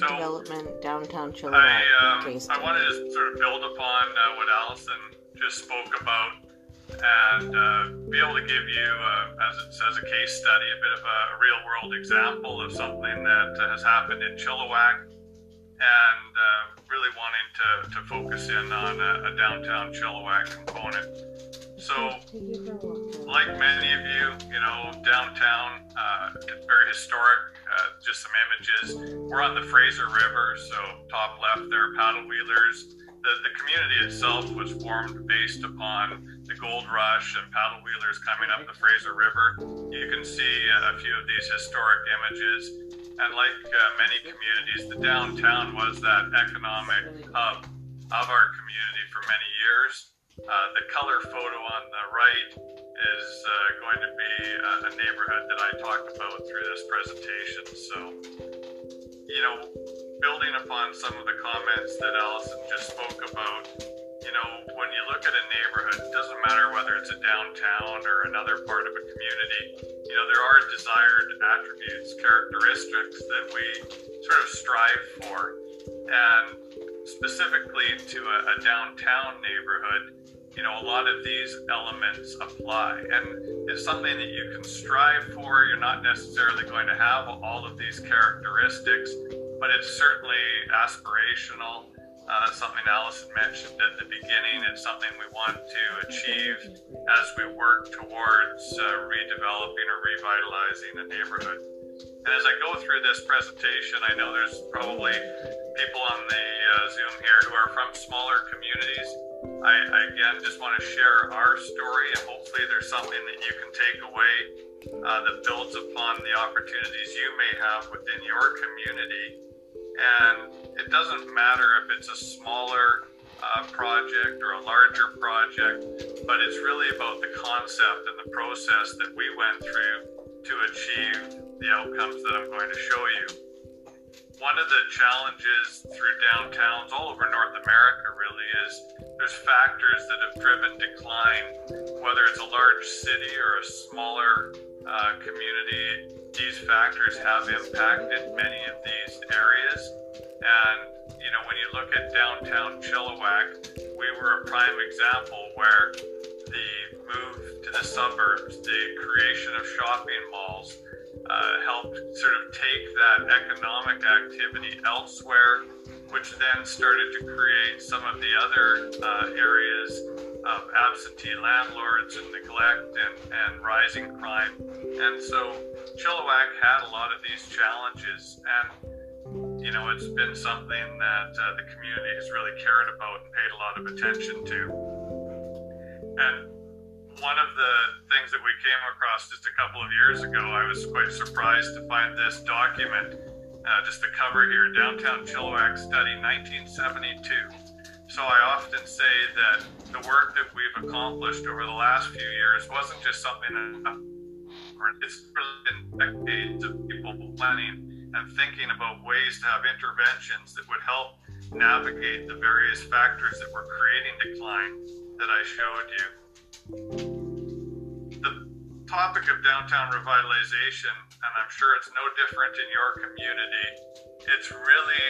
Neighborhood so Development, Downtown I, Chilliwack, um, case I wanted to sort of build upon uh, what Allison just spoke about and uh, be able to give you, uh, as it says, a case study, a bit of a, real world example of something that has happened in Chilliwack, and uh, really wanting to, to focus in on a, a downtown Chilliwack component. So, like many of you, you know, downtown, uh, very historic, uh, just some images. We're on the Fraser River, so top left there, paddle wheelers the, the community itself was formed based upon the gold rush and paddle wheelers coming up the Fraser River. You can see a few of these historic images. And like uh, many communities, the downtown was that economic hub of our community for many years. Uh, the color photo on the right is uh, going to be a, a neighborhood that I talked about through this presentation. So, you know, building upon some of the comments that Allison just spoke about, you know, when you look at a neighborhood, it doesn't matter whether it's a downtown or another part of a community, you know, there are desired attributes, characteristics that we sort of strive for. And specifically to a, a downtown neighborhood, you know, a lot of these elements apply. And it's something that you can strive for. You're not necessarily going to have all of these characteristics, but it's certainly aspirational. Uh, something Allison mentioned at the beginning. It's something we want to achieve as we work towards uh, redeveloping or revitalizing a neighborhood. And as I go through this presentation, I know there's probably people on the uh, Zoom here who are from smaller communities. I, I again just want to share our story, and hopefully, there's something that you can take away uh, that builds upon the opportunities you may have within your community and it doesn't matter if it's a smaller uh, project or a larger project, but it's really about the concept and the process that we went through to achieve the outcomes that I'm going to show you. One of the challenges through downtowns all over North America really is there's factors that have driven decline, whether it's a large city or a smaller uh, community these factors have impacted many of these areas. And, you know, when you look at downtown Chilliwack, we were a prime example where the move to the suburbs, the creation of shopping malls, uh, helped sort of take that economic activity elsewhere, which then started to create some of the other uh, areas of absentee landlords and neglect and, and rising crime. And so Chilliwack had a lot of these challenges, and you know, it's been something that uh, the community has really cared about and paid a lot of attention to. And one of the things that we came across just a couple of years ago, I was quite surprised to find this document, uh, just the cover here Downtown Chilliwack Study 1972. So I often say that the work that we've accomplished over the last few years wasn't just something that it's really been decades of people planning and thinking about ways to have interventions that would help navigate the various factors that were creating decline that I showed you. The topic of downtown revitalization, and I'm sure it's no different in your community, it's really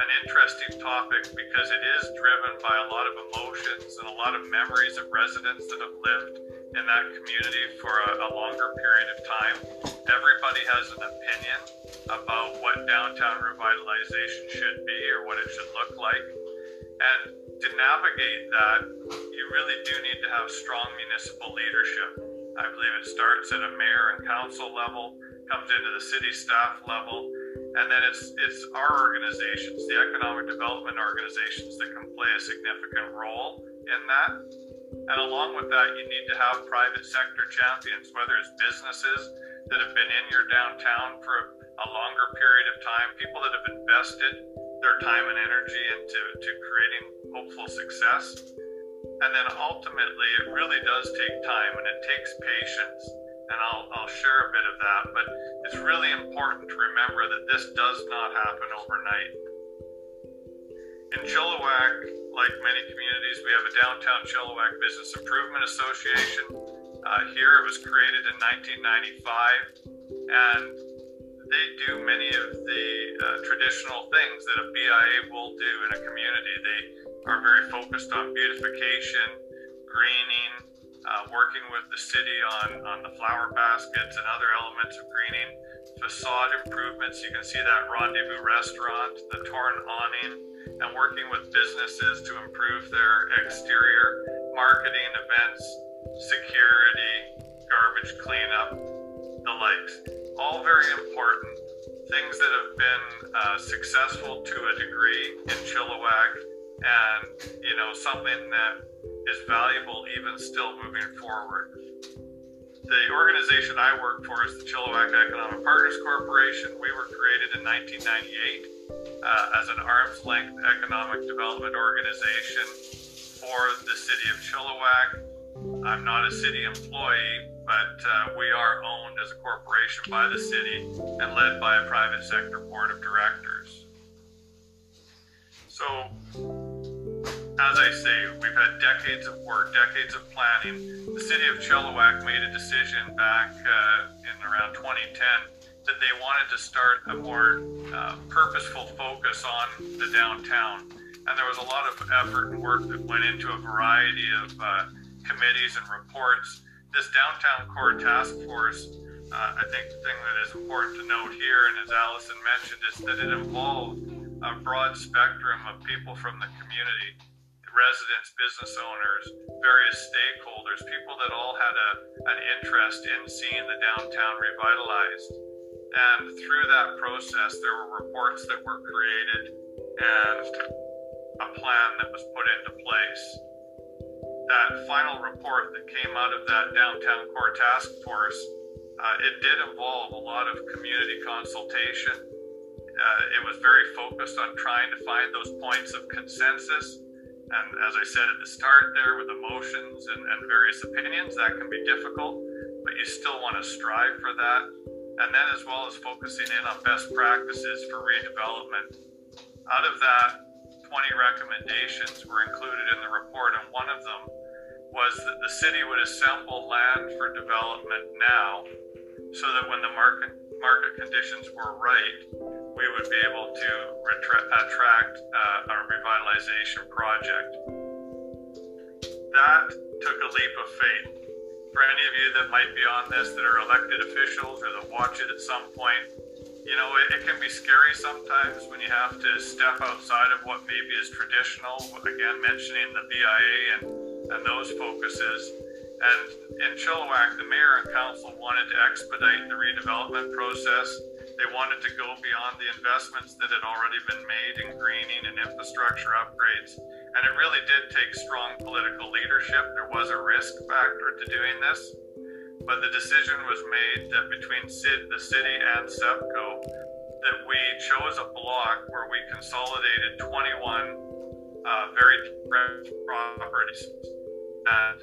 an interesting topic because it is driven by a lot of emotions and a lot of memories of residents that have lived in that community for a, a longer period of time. Everybody has an opinion about what downtown revitalization should be or what it should look like. And to navigate that, you really do need to have strong municipal leadership. I believe it starts at a mayor and council level, comes into the city staff level, and then it's it's our organizations, the economic development organizations, that can play a significant role in that. And along with that, you need to have private sector champions, whether it's businesses that have been in your downtown for a longer period of time, people that have invested their time and energy into to creating hopeful success. And then ultimately, it really does take time and it takes patience. And I'll, I'll share a bit of that, but it's really important to remember that this does not happen overnight. In Chilliwack, like many communities, we have a downtown Chilliwack Business Improvement Association. Uh, here it was created in 1995, and they do many of the uh, traditional things that a BIA will do in a community. They are very focused on beautification, greening, uh, working with the city on, on the flower baskets and other elements of greening, facade improvements. You can see that rendezvous restaurant, the torn awning, and working with businesses to improve their exterior, marketing events, security, garbage cleanup, the likes. All very important. Things that have been uh, successful to a degree in Chilliwack, and you know something that is valuable even still moving forward. The organization I work for is the Chilliwack Economic Partners Corporation. We were created in 1998 uh, as an arm's length economic development organization for the city of Chilliwack. I'm not a city employee, but uh, we are owned as a corporation by the city and led by a private sector board of directors. So, as I say, we've had decades of work, decades of planning. The city of Chilliwack made a decision back uh, in around 2010 that they wanted to start a more uh, purposeful focus on the downtown. And there was a lot of effort and work that went into a variety of uh, committees and reports. This downtown core task force, uh, I think the thing that is important to note here, and as Allison mentioned, is that it involved a broad spectrum of people from the community residents, business owners, various stakeholders, people that all had a, an interest in seeing the downtown revitalized. And through that process, there were reports that were created and a plan that was put into place. That final report that came out of that downtown core task force, uh, it did involve a lot of community consultation. Uh, it was very focused on trying to find those points of consensus and as I said at the start there, with emotions and, and various opinions, that can be difficult, but you still want to strive for that. And then, as well as focusing in on best practices for redevelopment. Out of that, 20 recommendations were included in the report, and one of them was that the city would assemble land for development now so that when the market market conditions were right, we would be able to retra- attract uh, a revitalization project. That took a leap of faith. For any of you that might be on this that are elected officials or that watch it at some point, you know, it, it can be scary sometimes when you have to step outside of what maybe is traditional. Again, mentioning the BIA and, and those focuses. And in Chilliwack, the mayor and council wanted to expedite the redevelopment process they wanted to go beyond the investments that had already been made in greening and infrastructure upgrades. And it really did take strong political leadership. There was a risk factor to doing this. But the decision was made that between CID, the city and CEPCO, that we chose a block where we consolidated 21 uh, very different properties and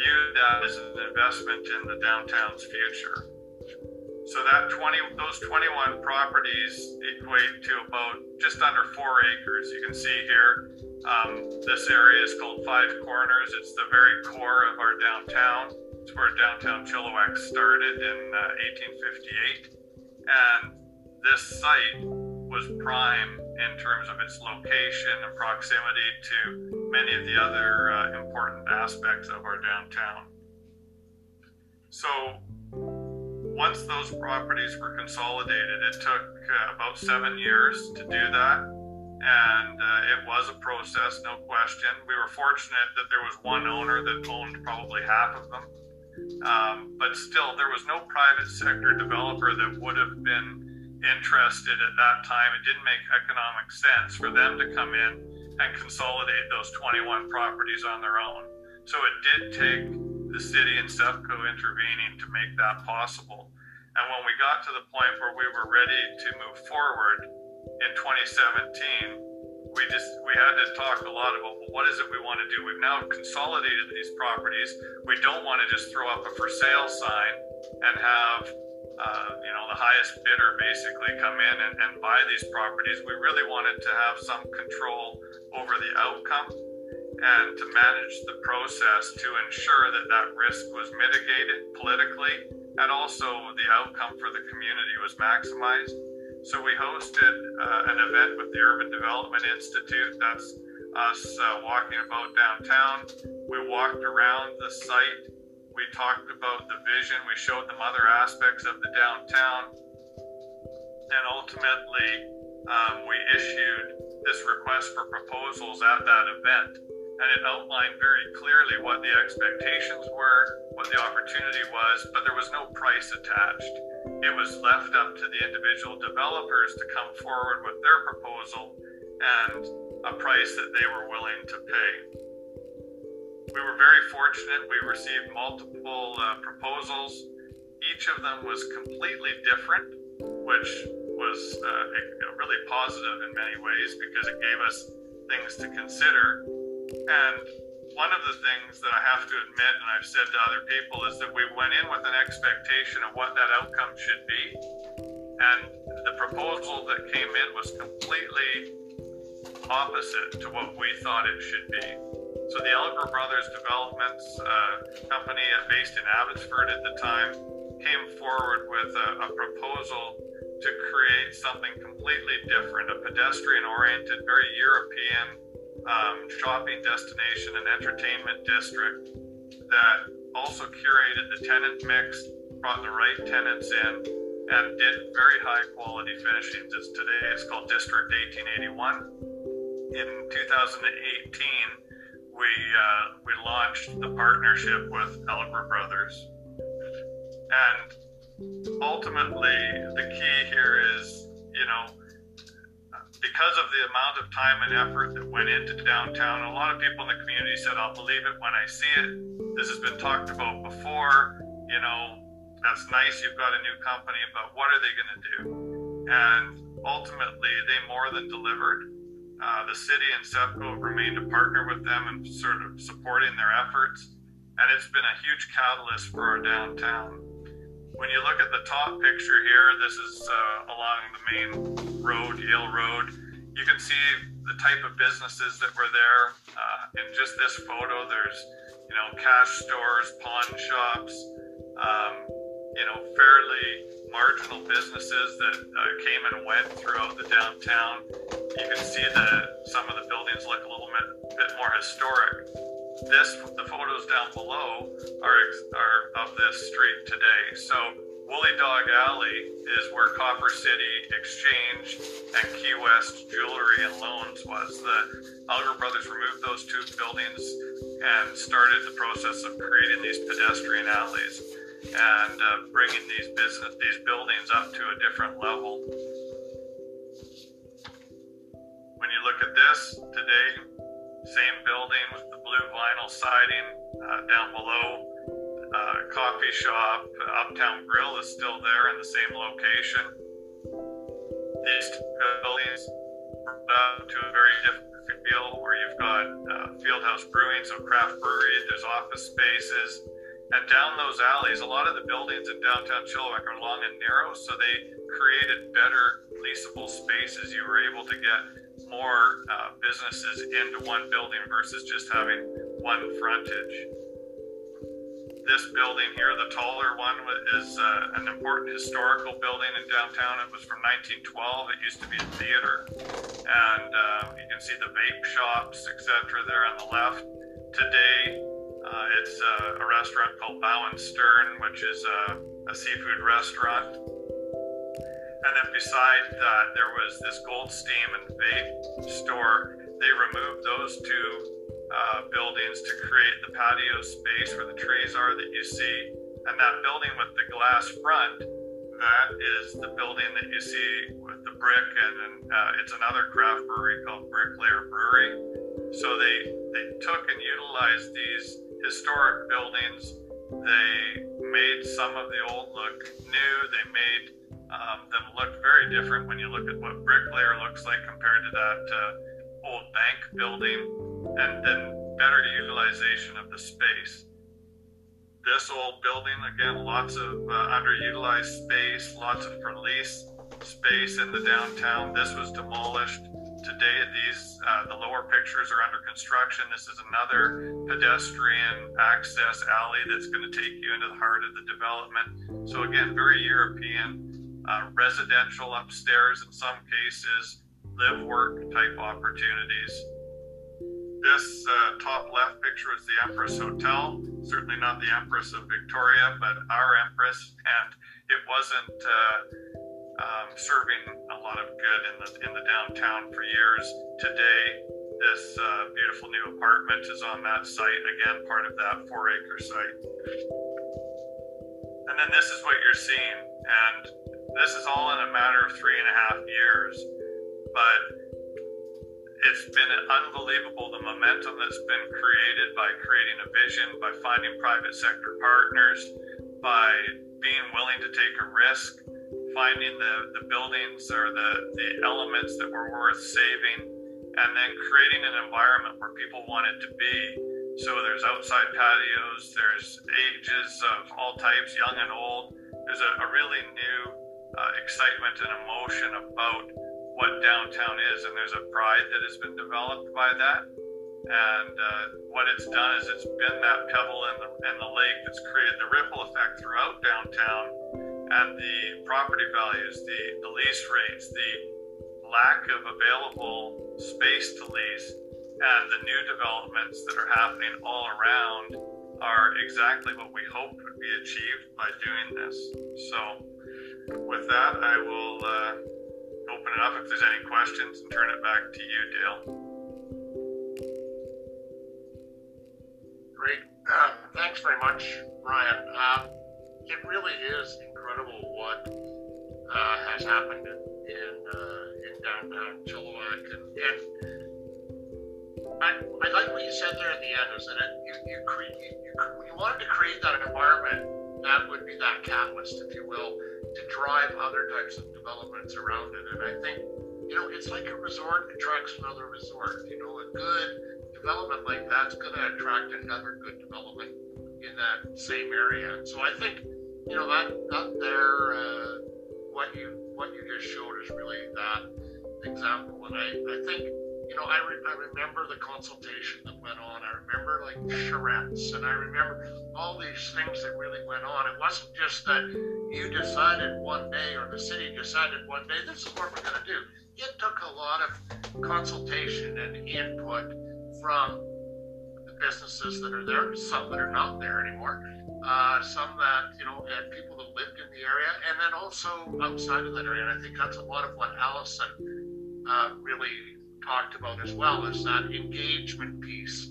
viewed that as an investment in the downtown's future. So that 20, those 21 properties equate to about just under four acres. You can see here, um, this area is called Five Corners. It's the very core of our downtown. It's where downtown Chilliwack started in uh, 1858. And this site was prime in terms of its location and proximity to many of the other uh, important aspects of our downtown. So once those properties were consolidated, it took uh, about seven years to do that. And uh, it was a process, no question. We were fortunate that there was one owner that owned probably half of them. Um, but still, there was no private sector developer that would have been interested at that time. It didn't make economic sense for them to come in and consolidate those 21 properties on their own. So it did take the city and CEPCO intervening to make that possible. And when we got to the point where we were ready to move forward in 2017, we just we had to talk a lot about well, what is it we want to do. We've now consolidated these properties. We don't want to just throw up a for sale sign and have uh, you know the highest bidder basically come in and, and buy these properties. We really wanted to have some control over the outcome and to manage the process to ensure that that risk was mitigated politically and also the outcome for the community was maximized. So we hosted uh, an event with the Urban Development Institute. That's us uh, walking about downtown. We walked around the site we talked about the vision, we showed them other aspects of the downtown, and ultimately um, we issued this request for proposals at that event. And it outlined very clearly what the expectations were, what the opportunity was, but there was no price attached. It was left up to the individual developers to come forward with their proposal and a price that they were willing to pay. We were very fortunate. We received multiple uh, proposals. Each of them was completely different, which was uh, really positive in many ways because it gave us things to consider. And one of the things that I have to admit, and I've said to other people, is that we went in with an expectation of what that outcome should be. And the proposal that came in was completely opposite to what we thought it should be. So the Algra Brothers Developments uh, company based in Abbotsford at the time came forward with a, a proposal to create something completely different, a pedestrian oriented, very European um, shopping destination and entertainment district that also curated the tenant mix, brought the right tenants in, and did very high quality finishings. It's today it's called District 1881. In 2018, we uh, we launched the partnership with Algra Brothers, and ultimately, the key here is, you know, because of the amount of time and effort that went into downtown, a lot of people in the community said, I'll believe it when I see it. This has been talked about before. You know, that's nice, you've got a new company, but what are they going to do? And ultimately, they more than delivered. Uh, the city and CEPCO have remained a partner with them and sort of supporting their efforts. And it's been a huge catalyst for our downtown. When you look at the top picture here, this is uh, along the main road, Yale Road. You can see the type of businesses that were there. Uh, in just this photo, there's you know cash stores, pawn shops, um, you know fairly marginal businesses that uh, came and went throughout the downtown. You can see that some of the buildings look a little bit, bit more historic this the photos down below are are of this street today. So Woolly Dog Alley is where Copper City Exchange and Key West Jewelry and Loans was. The Algra brothers removed those two buildings and started the process of creating these pedestrian alleys and uh, bringing these business these buildings up to a different level. When you look at this today, same building with the blue vinyl siding uh, down below. Uh, coffee shop, Uptown Grill is still there in the same location. These buildings up to a very different feel where you've got uh, Fieldhouse Brewing, so craft brewery, there's office spaces. And down those alleys, a lot of the buildings in downtown Chilliwack are long and narrow, so they created better leasable spaces. You were able to get more uh, businesses into one building versus just having one frontage. This building here, the taller one, is uh, an important historical building in downtown. It was from 1912. It used to be a theater, and uh, you can see the vape shops, etc. There on the left. Today, uh, it's uh, a restaurant called Bow and Stern, which is a, a seafood restaurant and then beside that, there was this Goldstein and Vape store. They removed those two uh, buildings to create the patio space where the trees are that you see. And that building with the glass front, that is the building that you see with the brick, and, uh, it's another craft brewery called Bricklayer Brewery. So they they took and utilized these historic buildings. They made some of the old look new. They made um, them look very different when you look at what bricklayer looks like compared to that uh, old bank building, and then better utilization of the space. This old building, again, lots of uh, underutilized space, lots of police space in the downtown. This was demolished. Today, these uh, the lower pictures are under construction. This is another pedestrian access alley that's going to take you into the heart of the development. So again, very European uh, residential upstairs in some cases, live work type opportunities. this uh, top left picture is the Empress Hotel. Certainly not the Empress of Victoria, but our Empress, and it wasn't uh, um, serving a lot of good in the in the downtown for years. Today, this uh, beautiful new apartment is on that site again, part of that four acre site. And then this is what you're seeing, and this is all in a matter of three and a half years, but it's been unbelievable the momentum that's been created by creating a vision, by finding private sector partners, by being willing to take a risk, finding the, the buildings or the, the elements that were worth saving, and then creating an environment where people wanted to be. So there's outside patios, there's ages of all types, young and old. There's a, a really new uh, excitement and emotion about what downtown is, and there's a pride that has been developed by that. And uh, what it's done is it's been that pebble in the, in the lake that's created the ripple effect throughout downtown, and the property values, the, the lease rates, the lack of available space to lease, and the new developments that are happening all around are exactly what we hoped would be achieved by doing this. So, with that, I will. Uh, open it up if there's any questions and turn it back to you, Dale. Great. Uh, thanks very much, Ryan. Uh, it really is incredible what uh, has happened in uh, in downtown Chilliwack, and, and I, I, like what you said there at the end. Is that it, you you, cre- you, you, you wanted to create that environment that would be that catalyst, if you will, to drive other types of developments around it. And I think, you know, it's like a resort attracts another resort. You know, a good development like that's going to attract another good development in that same area. So I think, you know, that that there, uh, what you what you just showed is really that example. And I, I think, you know, I, re- I remember the consultation that went on. I remember like charrettes, and I remember all these things that really went on. It wasn't just that you decided one day or the city decided one day this is what we're going to do. It took a lot of consultation and input from the businesses that are there, some that are not there anymore, uh, some that you know, and people that lived in the area, and then also outside of that area. And I think that's a lot of what Allison uh, really talked about as well is that engagement piece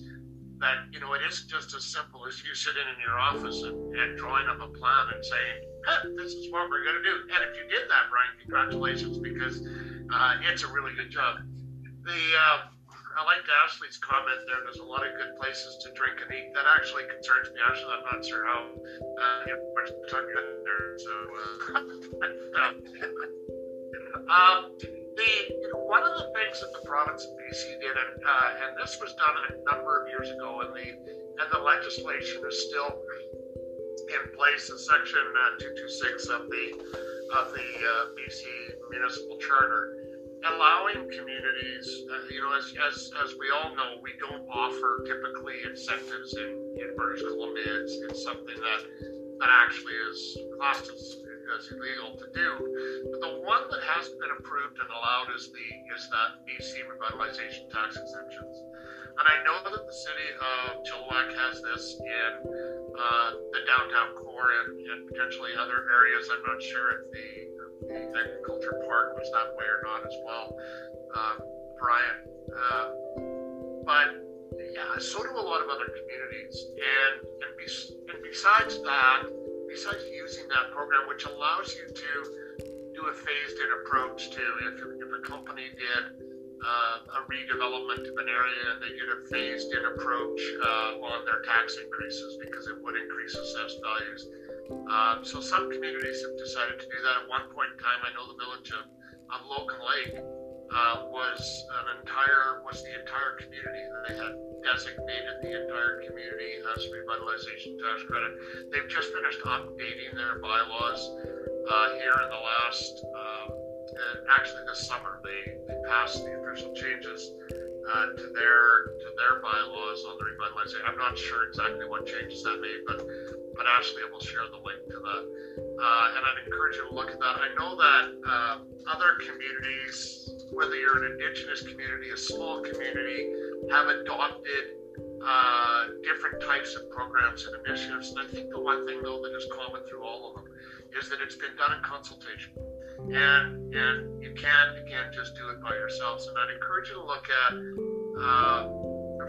that you know it isn't just as simple as you sitting in your office and, and drawing up a plan and saying hey, this is what we're going to do. And if you did that brian congratulations because uh, it's a really good job. The uh, i liked ashley's comment there. There's a lot of good places to drink and eat. That actually concerns me. Actually i'm not sure how uh, much time you got there so uh, um, the you know, one of the things that the province of BC did, and, uh, and this was done a number of years ago, and the and the legislation is still in place in Section uh, 226 of the of the uh, BC Municipal Charter, allowing communities. Uh, you know, as, as as we all know, we don't offer typically incentives in, in British Columbia. It's, it's something that that actually is cost us as illegal to do. But the one that has been approved and allowed is the is that BC revitalization tax exemptions. And I know that the city of Chilliwack has this in uh, the downtown core and, and, potentially other areas. I'm not sure if the, the, agriculture park was that way or not as well, um, Brian. Uh, but yeah, so do a lot of other communities. And and, be, and besides that, besides using that program, which allows you to do a phased in approach to if, if a company did uh, a redevelopment of an area and they did a phased in approach uh, on their tax increases because it would increase assessed values. Um, so some communities have decided to do that. At one point in time, I know the village of, of Logan Lake uh, was an entire was the entire community they had designated the entire community as revitalization tax credit. They've just finished updating their bylaws uh, here in the last, um, actually this summer they, they passed the official changes uh, to their to their bylaws on the revitalization. I'm not sure exactly what changes that made, but but Ashley will share the link to that. Uh, and I'd encourage you to look at that. I know that uh, other communities, whether you're an indigenous community, a small community, have adopted uh, different types of programs and initiatives. And I think the one thing, though, that is common through all of them is that it's been done in consultation. And, and you can't, again, just do it by yourselves. And I'd encourage you to look at, uh,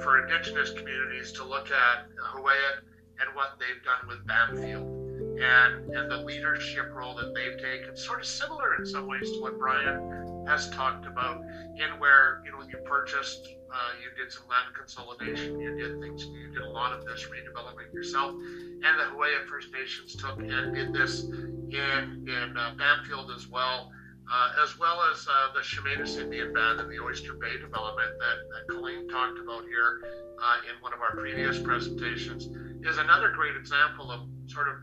for Indigenous communities, to look at Huu-ay-aht and what they've done with Bamfield and, and the leadership role that they've taken, sort of similar in some ways to what Brian has talked about, in where, you know, you purchased uh, you did some land consolidation. You did things. You did a lot of this redevelopment yourself. And the Huu-ay-aht First Nations took and did this in in uh, Bamfield as well, uh, as well as uh, the Chemainus Indian Band and the Oyster Bay development that, that Colleen talked about here uh, in one of our previous presentations is another great example of sort of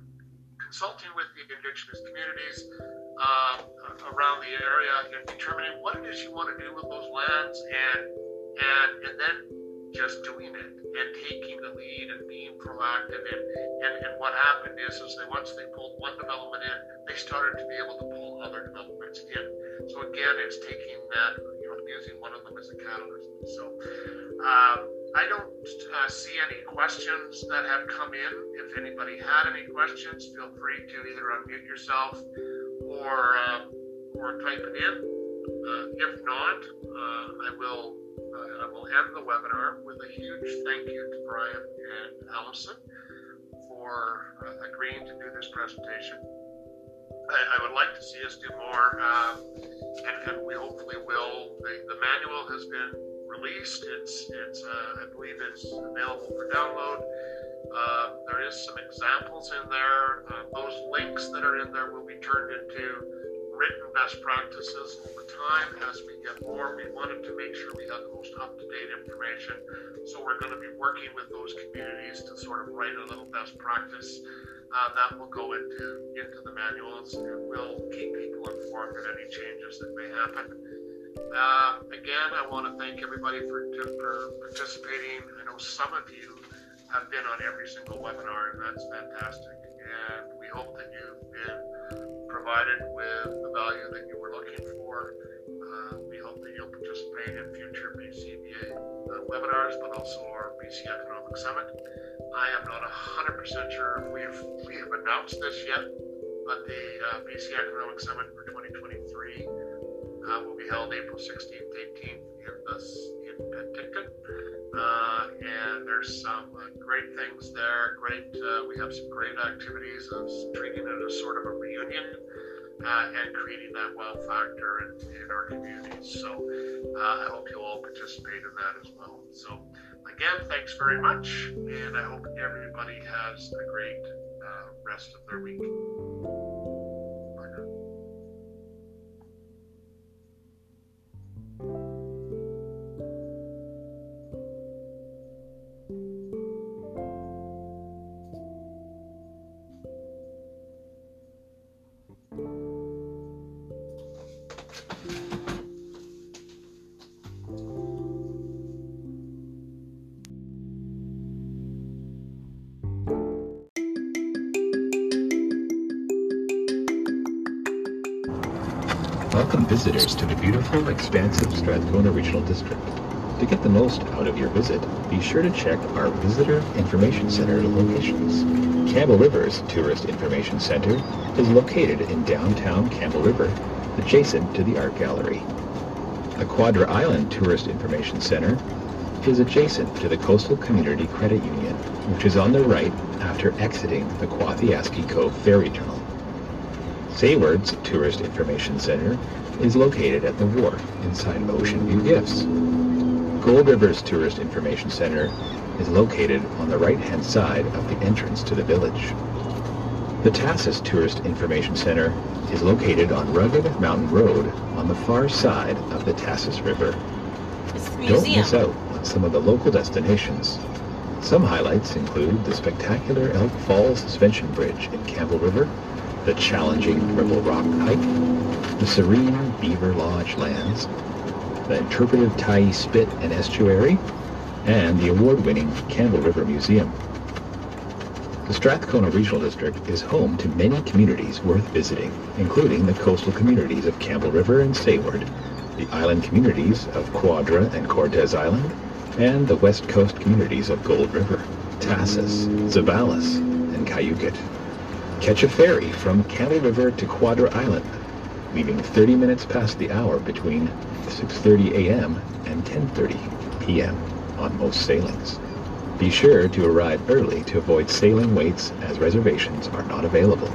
consulting with the indigenous communities uh, around the area and determining what it is you want to do with those lands and and and then just doing it and taking the lead and being proactive and and, and what happened is is they once they pulled one development in they started to be able to pull other developments in. So again it's taking that you know using one of them as a catalyst. So um, I don't uh, see any questions that have come in. If anybody had any questions, feel free to either unmute yourself or uh, or type it in. Uh, if not, uh, I will uh, I will end the webinar with a huge thank you to Brian and Allison for uh, agreeing to do this presentation. I, would like to see us do more, and, and, we hopefully will. The, the, manual has been released. It's, it's uh, I believe it's available for download. Uh, there is some examples in there. Uh, those links that are in there will be turned into written best practices over time as we get more. We wanted to make sure we had the most up to date information. So we're going to be working with those communities to sort of write a little best practice uh, that will go into, into the manuals we'll keep people informed of any changes that may happen. Uh, again, I want to thank everybody for, for participating. I know some of you have been on every single webinar, and that's fantastic. And we hope that you've been provided with the value that you were looking for. Uh, we hope that you'll participate in future BCEDA uh, webinars, but also our BC Economic Summit. I am not 100% sure if we've, we have announced this yet, but the uh, BC Economic Summit for 2023 uh, will be held April 16th, 18th in, the, in Penticton. Uh, and there's some great things there. Great, uh, we have some great activities of treating it as sort of a reunion uh, and creating that wow factor in, in our communities. So uh, I hope you'll all participate in that as well. So again, thanks very much, and I hope everybody has a great rest of their week. Welcome visitors to the beautiful, expansive Strathcona Regional District. To get the most out of your visit, be sure to check our Visitor Information Center locations. Campbell River's Tourist Information Center is located in downtown Campbell River, adjacent to the Art Gallery. The Quadra Island Tourist Information Center is adjacent to the Coastal Community Credit Union, which is on the right after exiting the Quathiaski Cove Ferry Terminal. Sayward's Tourist Information Center is located at the wharf inside Ocean View Gifts. Gold River's Tourist Information Center is located on the right-hand side of the entrance to the village. The Tahsis Tourist Information Center is located on Rugged Mountain Road on the far side of the Tahsis River. Don't miss out on some of the local destinations. Some highlights include the spectacular Elk Falls Suspension Bridge in Campbell River, the challenging Ripple Rock hike, the serene Beaver Lodge lands, the interpretive Tyee Spit and Estuary, and the award-winning Campbell River Museum. The Strathcona Regional District is home to many communities worth visiting, including the coastal communities of Campbell River and Sayward, the island communities of Quadra and Cortes Island, and the west coast communities of Gold River, Tahsis, Zeballos, and Kyuquot. Catch a ferry from Campbell River to Quadra Island, leaving 30 minutes past the hour between 6.30 a.m. and 10.30 p.m. on most sailings. Be sure to arrive early to avoid sailing waits as reservations are not available.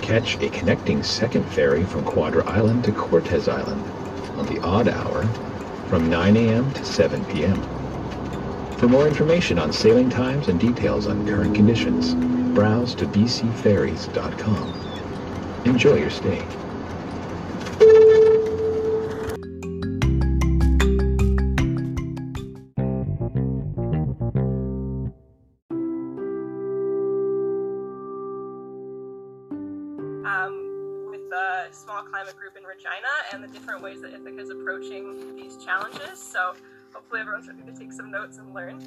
Catch a connecting second ferry from Quadra Island to Cortes Island on the odd hour from 9 a.m. to 7 p.m. For more information on sailing times and details on current conditions, browse to bcferries.com. Enjoy your stay. Different ways that Ithaca is approaching these challenges. So hopefully everyone's ready to take some notes and learn.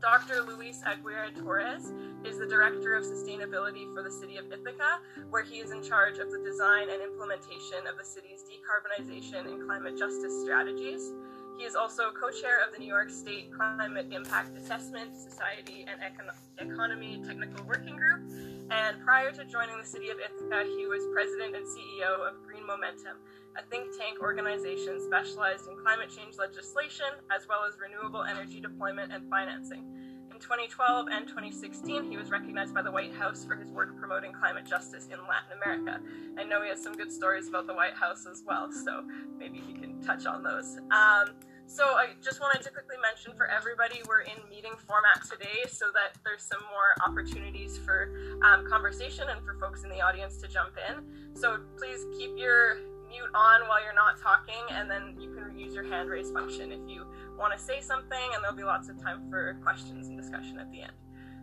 Dr. Luis Aguirre Torres is the Director of Sustainability for the City of Ithaca, where he is in charge of the design and implementation of the city's decarbonization and climate justice strategies. He is also co chair of the New York State Climate Impact Assessment Society and Econ- Economy Technical Working Group. And prior to joining the City of Ithaca, he was president and CEO of Green Momentum, a think tank organization specialized in climate change legislation as well as renewable energy deployment and financing. In 2012 and 2016, he was recognized by the White House for his work promoting climate justice in Latin America. I know he has some good stories about the White House as well, so maybe he can touch on those. Um, so I just wanted to quickly mention for everybody, we're in meeting format today so that there's some more opportunities for um, conversation and for folks in the audience to jump in. So please keep your mute on while you're not talking, and then you can use your hand raise function if you want to say something, and there'll be lots of time for questions and discussion at the end.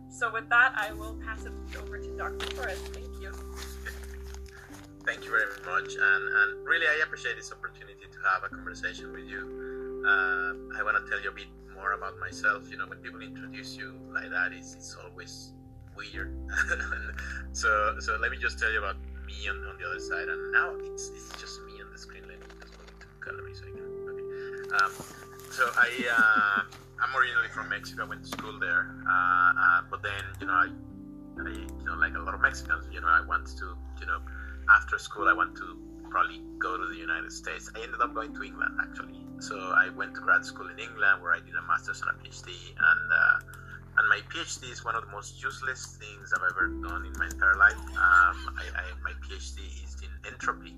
So with that, I will pass it over to Dr. Torres. Thank you. Thank you very much, and, and really I appreciate this opportunity to have a conversation with you. Uh, I want to tell you a bit more about myself. You know, when people introduce you like that, it's, it's always weird. so, so let me just tell you about me on, on the other side, and now it's, it's just the screen. So. Okay. Um, so I uh, I'm originally from Mexico. I went to school there, uh, uh, but then you know I, I you know like a lot of Mexicans, you know I want to you know after school I want to probably go to the United States. I ended up going to England actually. So I went to grad school in England where I did a master's and a PhD, and uh, and my PhD is one of the most useless things I've ever done in my entire life. Um, I, I, my PhD is in entropy,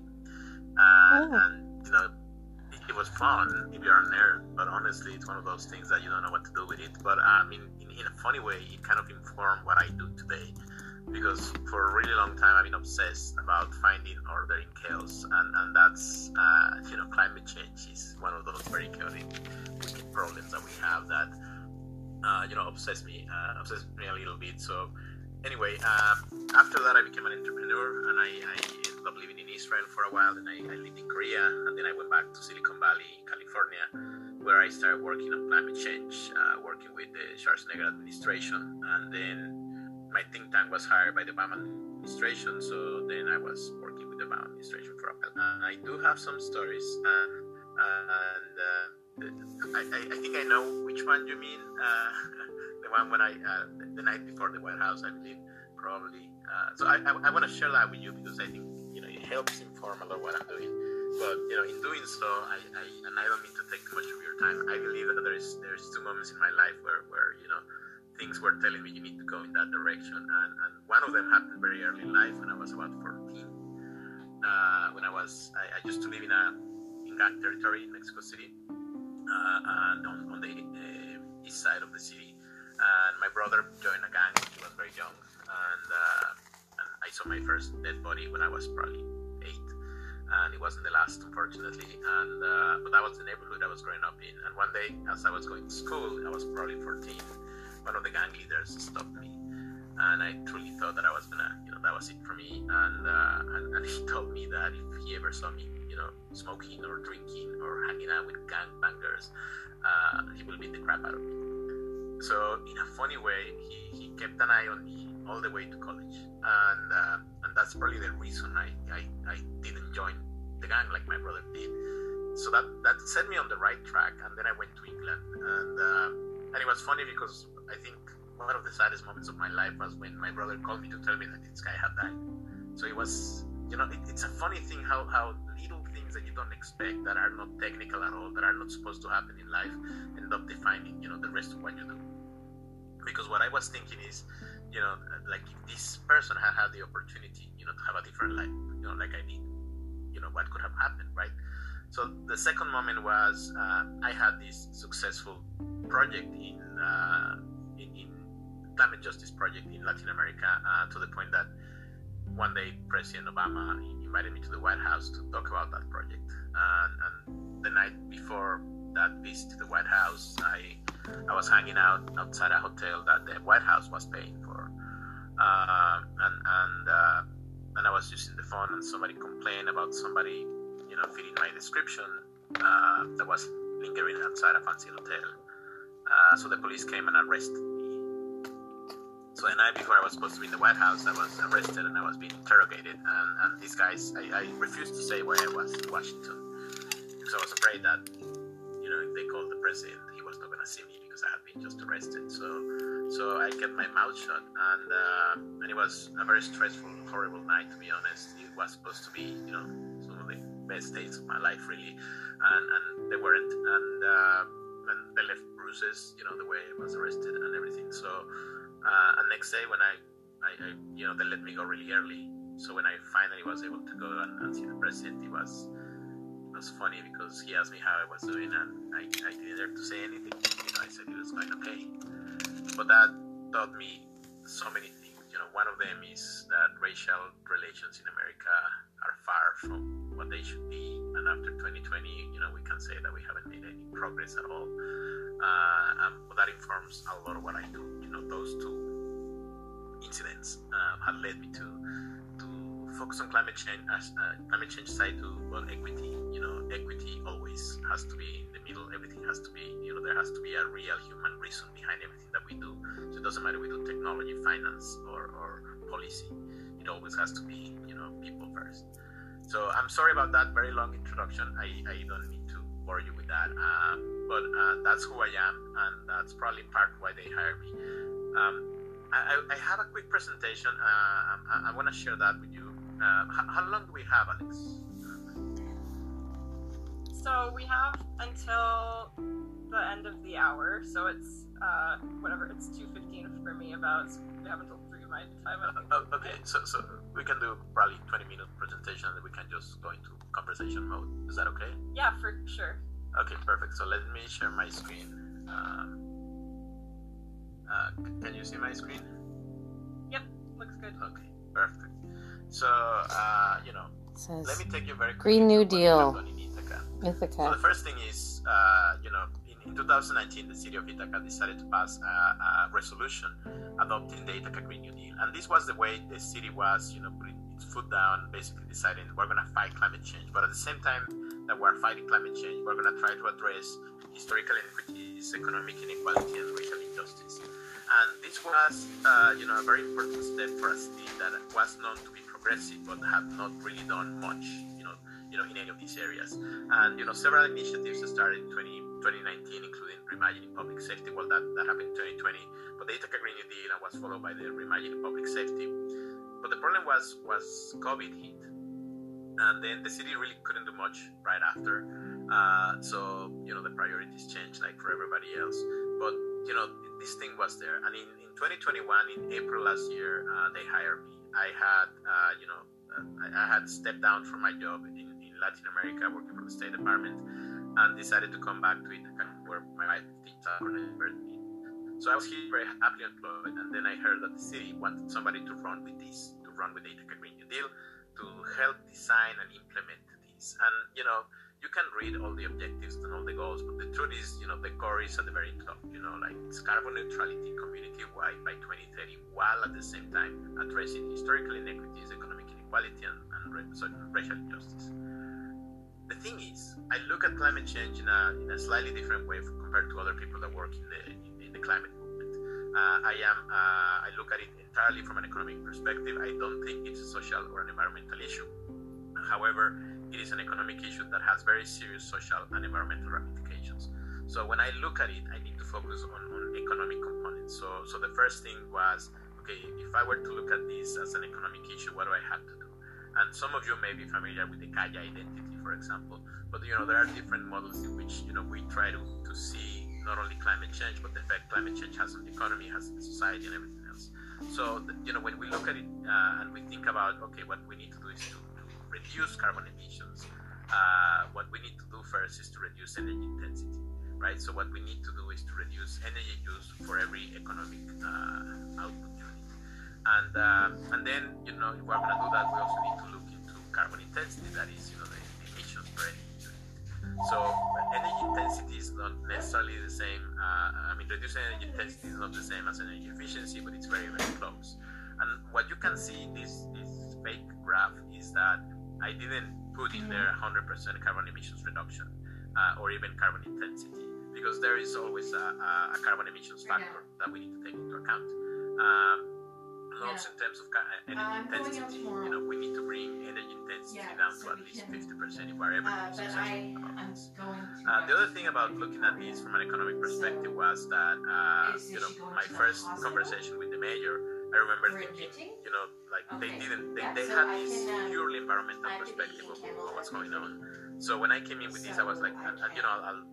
uh, Oh. and you know it, was fun if you're a nerd, but honestly, it's one of those things that you don't know what to do with it. But uh, I mean, in, in a funny way, it kind of informed what I do today. Because for a really long time, I've been obsessed about finding order in chaos, and, and that's, uh, you know, climate change is one of those very chaotic problems that we have that, uh, you know, obsess me, uh, obsess me a little bit. So, anyway, um, after that, I became an entrepreneur, and I, I up living in Israel for a while. Then I, I lived in Korea, and then I went back to Silicon Valley, California, where I started working on climate change, uh, working with the Schwarzenegger administration, and then my think tank was hired by the Obama administration, so then I was working with the Obama administration for a while. And I do have some stories, uh, and uh, I, I, think I know which one you mean. Uh, the one when I uh, the night before the White House, I believe, probably. Uh, so I, I, I want to share that with you because I think helps inform a lot what I'm doing. But you know, in doing so, I, I and I don't mean to take too much of your time. I believe that there's there's two moments in my life where where you know things were telling me you need to go in that direction. And, and one of them happened very early in life when I was about 14. Uh, when I was, I, I used to live in a in gang territory in Mexico City, uh, and on, on the uh, east side of the city. And my brother joined a gang he was very young, and, uh, saw my first dead body when I was probably eight. And it wasn't the last, unfortunately. And uh, but that was the neighborhood I was growing up in. And one day, as I was going to school, I was probably 14 one of the gang leaders stopped me, and I truly thought that I was gonna, you know, that was it for me. And uh, and, and he told me that if he ever saw me, you know, smoking or drinking or hanging out with gang bangers, uh, he will beat the crap out of me. so in a funny way, he, he kept an eye on me all the way to college, and uh, and that's probably the reason I, I, I didn't join the gang like my brother did. So that that set me on the right track, and then I went to England, and uh, and it was funny because I think one of the saddest moments of my life was when my brother called me to tell me that this guy had died. So it was, you know, it, it's a funny thing how how little things that you don't expect that are not technical at all, that are not supposed to happen in life, end up defining, you know, the rest of what you do. Because what I was thinking is, you know, like if this person had had the opportunity, you know, to have a different life, you know, like I did, you know, what could have happened, right? So the second moment was uh, I had this successful project in, uh, in, in climate justice project in Latin America uh, to the point that one day President Obama invited me to the White House to talk about that project. And, and the night before that visit to the White House, I I was hanging out outside a hotel that the White House was paying for, uh, and and uh, and I was using the phone, and somebody complained about somebody, you know, fitting my description uh, that was lingering outside a fancy hotel. Uh, so the police came and arrested me. So the night before I was supposed to be in the White House, I was arrested and I was being interrogated. And, and these guys, I, I refused to say where I was in Washington because I was afraid that, know, they called the president, he was not going to see me because I had been just arrested. So, so I kept my mouth shut, and uh, and it was a very stressful, horrible night to be honest. It was supposed to be, you know, some of the best days of my life really, and and they weren't, and uh, and they left bruises, you know, the way I was arrested and everything. So, uh, and next day when I, I, I, you know, they let me go really early. So when I finally was able to go and, and see the president, it was was funny because he asked me how I was doing, and I, I didn't dare to say anything. You know, I said it was going okay. But that taught me so many things. You know, one of them is that racial relations in America are far from what they should be. And after 2020, you know, we can say that we haven't made any progress at all. Uh, and that informs a lot of what I do. You know, those two incidents uh, have led me to to focus on climate change as uh, climate change side to well equity. You know, equity always has to be in the middle. Everything has to be. You know, there has to be a real human reason behind everything that we do. So it doesn't matter we do technology, finance, or, or policy. It always has to be you know people first. So I'm sorry about that very long introduction. I, I don't need to bore you with that. Uh, but uh, that's who I am, and that's probably part why they hired me. Um, I, I, have a quick presentation. Uh, I, I want to share that with you. Uh, how, how, long do we have, Alex? So we have until the end of the hour. So it's uh, whatever. It's two fifteen for me. About so we have until three my time. Oh, okay, so so we can do probably twenty minute presentation, and we can just go into conversation mode. Is that okay? Yeah, for sure. Okay, perfect. So let me share my screen. Um, uh, can you see my screen? Yep, looks good. Okay, perfect. So, uh, you know, says let me take you very Green New Deal. Ithaca. So the first thing is, uh, you know, in, in, 2019, the city of Ithaca decided to pass a, a, resolution adopting the Ithaca Green New Deal, and this was the way the city was, you know, putting its foot down, basically deciding we're going to fight climate change, but at the same time that we're fighting climate change, we're going to try to address historical inequities, economic inequality, and racial injustice. And this was, uh, you know, a very important step for a city that was known to be progressive, but have not really done much, you know, you know, in any of these areas. And you know, several initiatives started in 20, 2019, including reimagining public safety. Well, that, that happened in 2020, but the Ithaca Green New Deal and was followed by the reimagining public safety. But the problem was was COVID hit, and then the city really couldn't do much right after. Uh, so you know, the priorities changed like for everybody else. But you know, this thing was there, and in, in 2021, in April last year, uh, they hired me. I had, uh, you know, I, I, had stepped down from my job in, in, Latin America, working for the State Department, and decided to come back to Ithaca, where my wife birthed me. So I was here very happily employed, and then I heard that the city wanted somebody to run with this, to run with the Ithaca Green New Deal, to help design and implement this. And you know, you can read all the objectives and all the goals, but the truth is, you know, the core is at the very top. You know, like it's carbon neutrality community-wide by 2030, while at the same time addressing historical inequities, economic inequality, and, and racial injustice. The thing is, I look at climate change in a, in a slightly different way compared to other people that work in the in, in the climate movement. Uh, I am. Uh, I look at it entirely from an economic perspective. I don't think it's a social or an environmental issue. However, it is an economic issue that has very serious social and environmental ramifications. So when I look at it, I need to focus on, on economic components. So, so the first thing was, okay, if I were to look at this as an economic issue, what do I have to do? And some of you may be familiar with the Kaya identity, for example. But you know, there are different models in which you know we try to, to see not only climate change, but the effect climate change has on the economy, has on society, and everything else. So you know, when we look at it uh, and we think about okay, what we need to do is to, to reduce carbon emissions. Uh, what we need to do first is to reduce energy intensity, right? So what we need to do is to reduce energy use for every economic uh, output unit, and uh, and then you know if we're going to do that, we also need to look into carbon intensity. That is, you know, the, emissions per energy unit. So energy intensity is not necessarily the same. Uh, I mean, reducing energy intensity is not the same as energy efficiency, but it's very very close. And what you can see in this this fake graph is that I didn't put in there 100% carbon emissions reduction uh, or even carbon intensity because there is always a, a, carbon emissions factor that we need to take into account. Um, also in terms of energy uh, intensity, you know, we need to bring energy intensity yeah, down so to at least 50% if we're ever uh, successful about. this. Uh, the other thing about looking at this from an economic perspective so was that, uh, you know, my first conversation with the mayor, I remember thinking, you know, like okay. they didn't, they, yeah, they so had this can, uh, purely environmental perspective of, what's going on. So when I came in with so, this, I was like, and, and you know, I'll,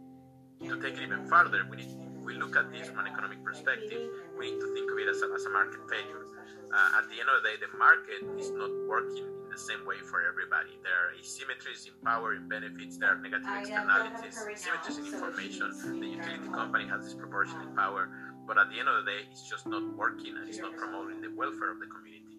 to take it even further, we need, we look at this from an economic perspective, we need to think of it as a, as a market failure. Uh, at the end of the day, the market is not working in the same way for everybody. There are asymmetries in power, in benefits, there are negative externalities, asymmetries in information. The utility company has disproportionate power, but at the end of the day, it's just not working and it's not promoting the welfare of the community.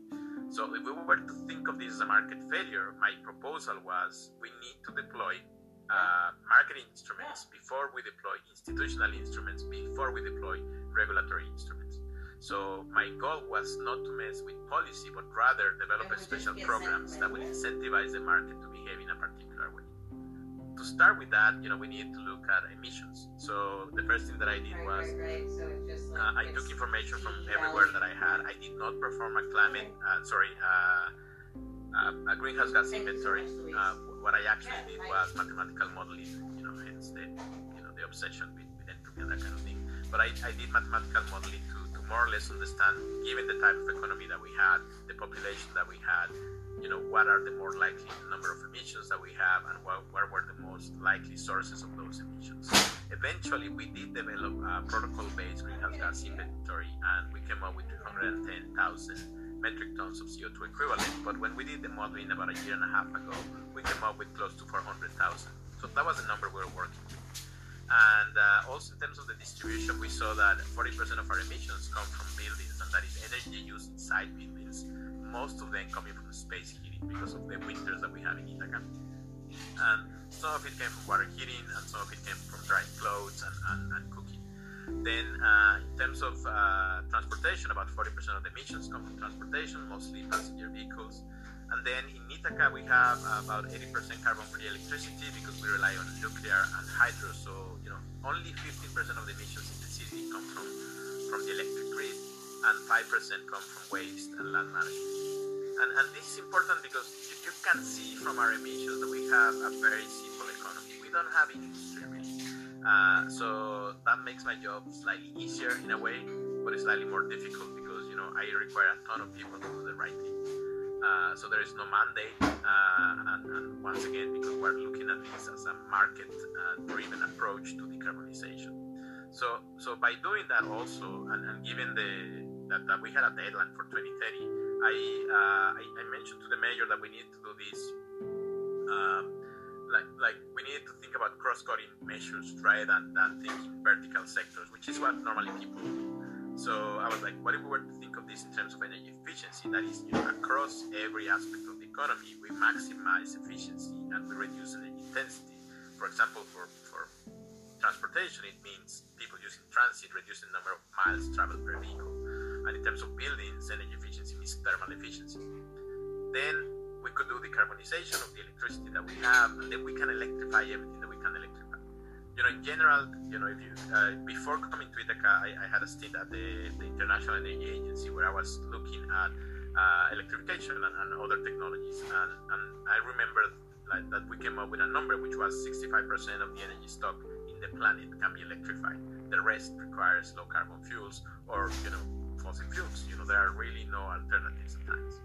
So if we were to think of this as a market failure, my proposal was we need to deploy uh, marketing instruments before we deploy institutional instruments, before we deploy regulatory instruments. So my goal was not to mess with policy, but rather develop special programs that would incentivize the market to behave in a particular way to start with that, you know, we need to look at emissions. So the first thing that I did was uh, I took information from everywhere that I had. I did not perform a climate, uh, sorry, uh, uh a greenhouse gas inventory. Uh, what I actually did was mathematical modeling. You know, hence the you know the obsession with, with entropy and that kind of thing. But I, I did mathematical modeling to, to more or less understand, given the type of economy that we had, the population that we had, you know, what are the more likely number of emissions that we have and what, what were the most likely sources of those emissions. Eventually, we did develop a protocol-based greenhouse gas inventory and we came up with 310,000 metric tons of CO2 equivalent. But when we did the modeling about a year and a half ago, we came up with close to 400,000. So that was the number we were working with. And uh, also in terms of the distribution, we saw that 40% of our emissions come from buildings, and that is energy used inside buildings most of them coming from space heating because of the winters that we have in Ithaca. And some of it came from water heating, and some of it came from drying clothes and, and, and cooking. Then, uh, in terms of uh, transportation, about 40% of the emissions come from transportation, mostly passenger vehicles. And then in Ithaca, we have about 80% carbon-free electricity because we rely on nuclear and hydro. So, you know, only 15% of the emissions in the city come from, from the electric grid, and 5% come from waste and land management. And, and this is important because you, you can see from our emissions that we have a very simple economy. We don't have industry really. Uh, so that makes my job slightly easier in a way, but it's slightly more difficult because you know I require a ton of people to do the right thing. Uh, so there is no mandate, uh, and, and, once again, because we're looking at this as a market-driven uh, approach to decarbonization. So, so by doing that also, and, and given the that, that we had a deadline for 2030, I, uh, I, I mentioned to the mayor that we need to do this. Um, like like we need to think about cross-cutting measures rather than, than thinking vertical sectors, which is what normally people do. So I was like, what if we were to think of this in terms of energy efficiency? That is, you know, across every aspect of the economy, we maximize efficiency and we reduce energy intensity. For example, for, for transportation, it means people using transit, reducing the number of miles traveled per vehicle and in terms of buildings, energy efficiency means thermal efficiency. Then we could do decarbonization of the electricity that we have, and then we can electrify everything that we can electrify. you know, in general, you know, if you uh, before coming to Ithaca, I, I, had a stint at the, the, International Energy Agency where I was looking at uh, electrification and, and, other technologies, and, and I remember like, that we came up with a number which was 65% of the energy stock in the planet can be electrified. The rest requires low carbon fuels or you know fossil fuels. You know there are really no alternatives at times.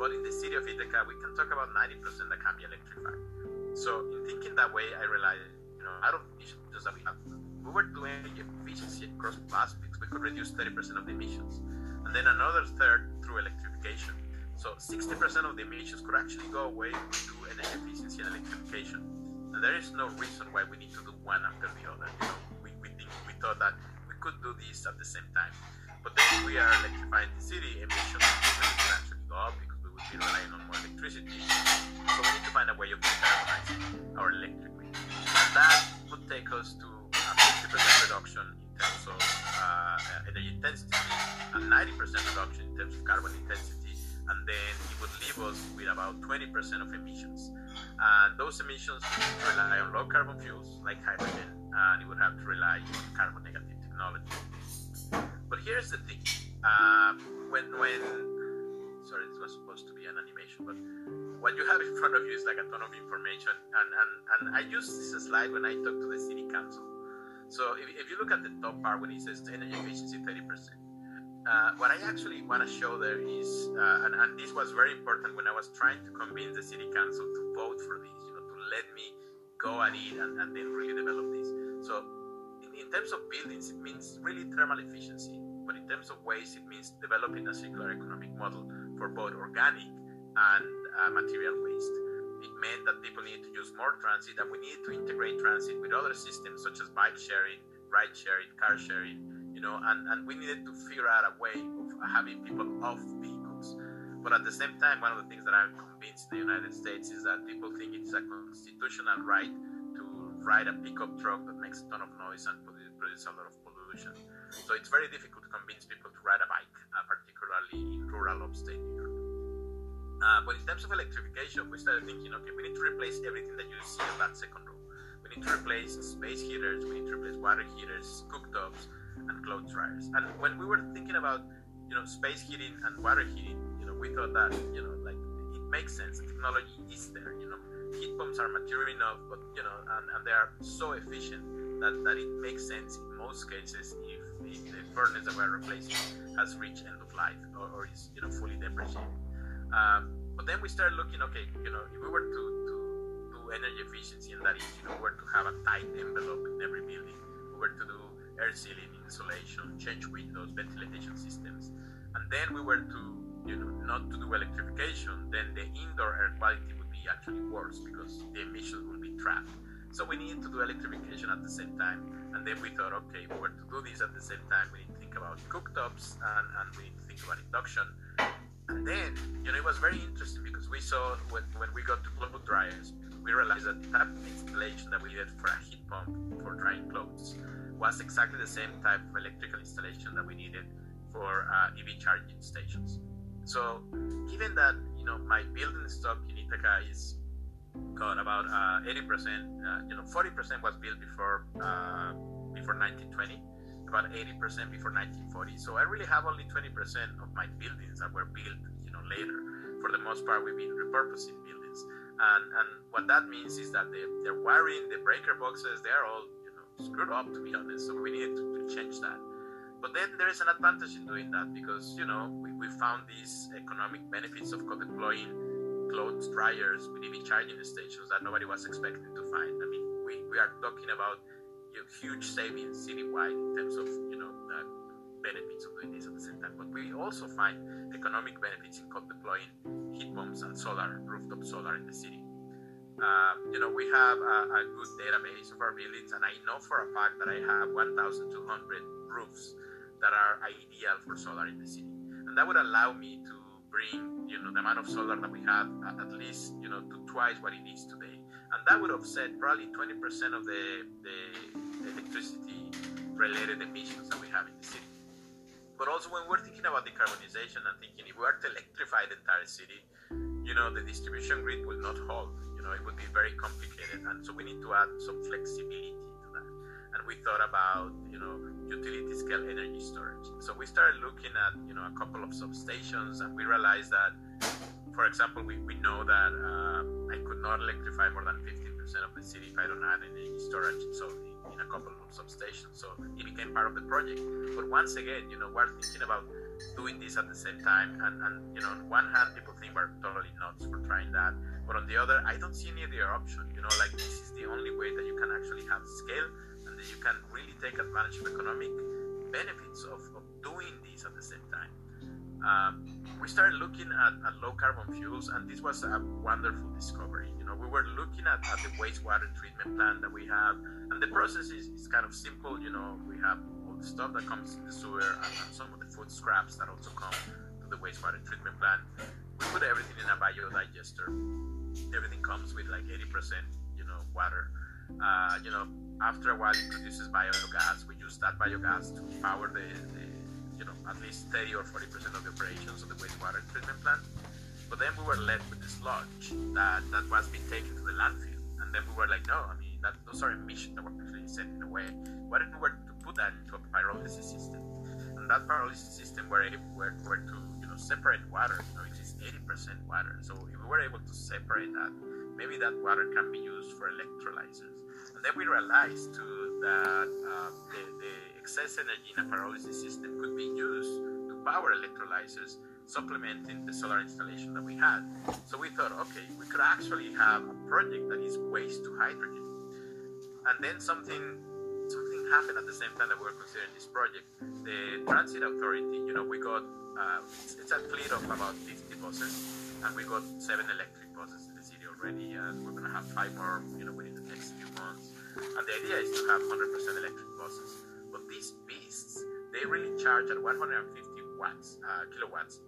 But in the city of Ithaca, we can talk about 90% that can be electrified. So in thinking that way, I realized you know, out of emissions that we have, we were doing efficiency across plastics, we could reduce 30% of the emissions. And then another third through electrification. So 60% of the emissions could actually go away through energy efficiency and electrification. And there is no reason why we need to do one after the other. You know, we, we, think, we thought that we could do this at the same time. But then we are electrifying the city, emissions will actually go up because we would be relying on more electricity. So we need to find a way of decarbonizing our electric and that would take us to a 50% reduction in terms of uh, energy intensity and 90% reduction in terms of carbon intensity. And then it would leave us with about 20% of emissions. And those emissions would rely on low carbon fuels like hydrogen, and it would have to rely on carbon negative technology. But here's the thing: uh, when when sorry, this was supposed to be an animation, but what you have in front of you is like a ton of information. And, and, and I use this slide when I talk to the city council. So if, if you look at the top part when it says energy efficiency 30%, uh, what I actually want to show there is, uh, and, and this was very important when I was trying to convince the city council to vote for this, you know, to let me go at it and, and then really develop this. So in, terms of buildings, it means really thermal efficiency. But in terms of waste, it means developing a circular economic model for both organic and uh, material waste. It meant that people need to use more transit, and we needed to integrate transit with other systems such as bike sharing, ride sharing, car sharing, you know, and, and we needed to figure out a way of having people off vehicles. But at the same time, one of the things that I'm convinced in the United States is that people think it's a constitutional right ride a pickup truck that makes a ton of noise and produces a lot of pollution. So it's very difficult to convince people to ride a bike, uh, particularly in rural upstate New York. Uh, but in terms of electrification, we started thinking, okay, we need to replace everything that you see on that second row. We need to replace space heaters, we need to replace water heaters, cooktops, and clothes dryers. And when we were thinking about, you know, space heating and water heating, you know, we thought that, you know, like it makes sense. The technology is there. You know, heat pumps are mature enough, but you know, and, and they are so efficient that, that it makes sense in most cases if, if the furnace that we're replacing has reached end of life or, or is you know fully depreciated. Um, but then we started looking, okay, you know, if we were to, to do energy efficiency, and that is, you know, we were to have a tight envelope in every building, we were to do air sealing, insulation, change windows, ventilation systems, and then we were to, you know, not to do electrification, then the indoor air quality be actually worse because the emissions will be trapped. So we need to do electrification at the same time, and then we thought, okay, if we were to do this at the same time, we need to think about cooktops and, and we need to think about induction and then, you know, it was very interesting because we saw when, when we got to clothes dryers, we realized that that installation that we did for a heat pump for drying clothes was exactly the same type of electrical installation that we needed for uh, EV charging stations. So, given that you know my building stock in Ithaca is got about uh, 80%, uh, you know, 40% was built before uh, before 1920 about 80% before 1940. So I really have only 20% of my buildings that were built, you know, later. For the most part, we've been repurposing buildings. And, and what that means is that the, the wiring, the breaker boxes, they're all, you know, screwed up, to be honest. So we needed to, to change that. But then there is an advantage in doing that because, you know, we, we found these economic benefits of co-deploying clothes dryers with EV charging stations that nobody was expecting to find. I mean, we, we are talking about you know, huge savings citywide in terms of you know benefits of doing this at the same time. But we also find economic benefits in co deploying heat pumps and solar, rooftop solar in the city. Uh, you know, we have a, a, good database of our buildings, and I know for a fact that I have 1,200 roofs that are ideal for solar in the city, and that would allow me to bring, you know, the amount of solar that we have at least, you know, to twice what it is today and that would offset probably 20% of the, the electricity related emissions that we have in the city. But also when we're thinking about decarbonization and thinking if we were to electrify the entire city, you know, the distribution grid will not hold. You know, it would be very complicated. And so we need to add some flexibility to that. And we thought about, you know, utility scale energy storage. So we started looking at, you know, a couple of substations and we realized that, for example, we, we know that uh, I could not electrify more than 15% of the city if I don't have energy storage. So in a couple of substations. So it became part of the project. But once again, you know, we're thinking about doing this at the same time. And, and you know, on one hand, people think we're totally nuts for trying that. But on the other, I don't see any other option. You know, like this is the only way that you can actually have scale you can really take advantage of economic benefits of, of doing this at the same time. Um, we started looking at, at, low carbon fuels, and this was a wonderful discovery. You know, we were looking at, at the wastewater treatment plant that we have, and the process is, is kind of simple. You know, we have all the stuff that comes in the sewer and, and some of the food scraps that also come to the wastewater treatment plant. We put everything in a biodigester. Everything comes with like 80%, you know, water. Uh, you know, after a while, it produces biogas. We use that biogas to power the, the you know, at least 30 or 40% of the operations of the wastewater treatment plant. But then we were left with the sludge that, that was being taken to the landfill. And then we were like, no, I mean, that, those are emissions that were actually sent away. What if we were to put that into a pyrolysis system? And that pyrolysis system were, were, were to, you know, separate water, you know, it is 80% water. So if we were able to separate that, maybe that water can be used for electrolyzers. And then we realized too that uh, the, the excess energy in a pyrolysis system could be used to power electrolyzers, supplementing the solar installation that we had. So we thought, okay, we could actually have a project that is waste to hydrogen. And then something something happened at the same time that we were considering this project. The transit authority, you know, we got uh, it's, it's, a fleet of about 50 buses, and we got seven electric buses already, and we're gonna have five more, you know, within the next few months. And the idea is to have 100% electric buses. But these beasts, they really charge at 150 watts, uh, kilowatts.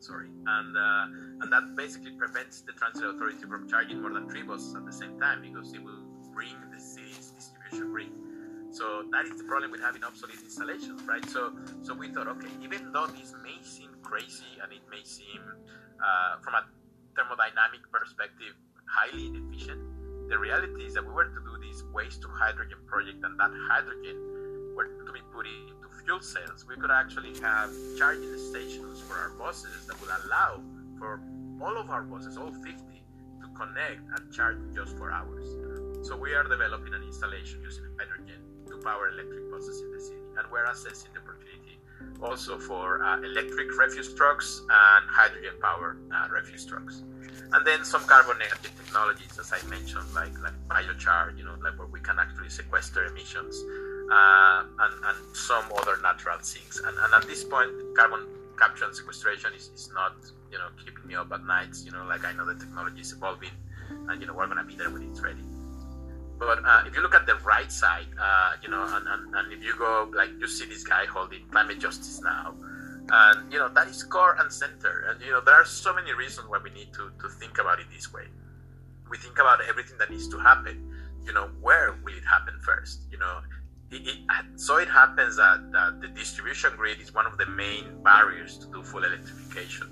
Sorry, and uh, and that basically prevents the transit authority from charging more than three buses at the same time because it will bring the city's distribution grid. So that is the problem with having obsolete installations, right? So so we thought, okay, even though this may seem crazy and it may seem, uh, from a thermodynamic perspective, highly inefficient, the reality is that we were to do this waste to hydrogen project, and that hydrogen were to be put into fuel cells. We could actually have charging stations for our buses that would allow for all of our buses, all 50, to connect and charge just for hours. So we are developing an installation using hydrogen to power electric buses in the city, and we're assessing the opportunity also for uh, electric refuse trucks and hydrogen powered uh, refuse trucks. And then some carbon negative technologies, as I mentioned, like like biochar, you know, like where we can actually sequester emissions, uh, and, and some other natural things. And, and at this point, carbon capture and sequestration is, is not, you know, keeping me up at nights. You know, like I know the technology is evolving, and you know we're gonna be there when it's ready. But uh, if you look at the right side, uh, you know, and, and, and if you go, like, you see this guy holding climate justice now, and, you know, that is core and center. And, you know, there are so many reasons why we need to, to think about it this way. We think about everything that needs to happen. You know, where will it happen first? You know, it, it, so it happens that, that the distribution grid is one of the main barriers to do full electrification.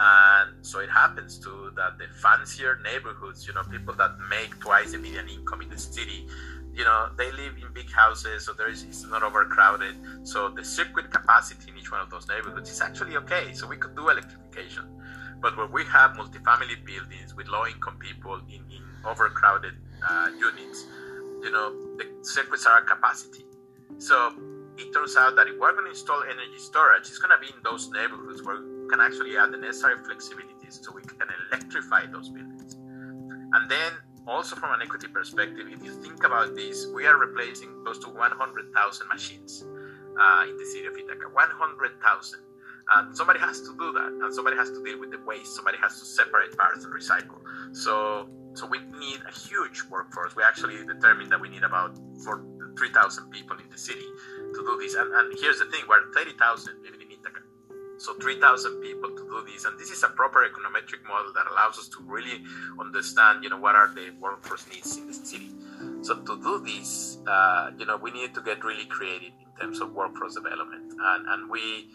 And so it happens too that the fancier neighborhoods, you know, people that make twice the median income in the city, you know, they live in big houses, so there is it's not overcrowded. So the circuit capacity in each one of those neighborhoods is actually okay. So we could do electrification. But where we have multifamily buildings with low income people in, in overcrowded uh, units, you know, the circuits are at capacity. So it turns out that if we're going to install energy storage, it's going to be in those neighborhoods where can actually add the necessary flexibility so we can electrify those buildings. And then also from an equity perspective, if you think about this, we are replacing close to 100,000 machines uh, in the city of Ithaca. 100,000. And somebody has to do that, and somebody has to deal with the waste. Somebody has to separate parts and recycle. So, so we need a huge workforce. We actually determined that we need about 3,000 people in the city to do this. And, and here's the thing: we're 30,000 living in. So 3,000 people to do this, and this is a proper econometric model that allows us to really understand, you know, what are the workforce needs in the city. So to do this, uh, you know, we need to get really creative in terms of workforce development, and and we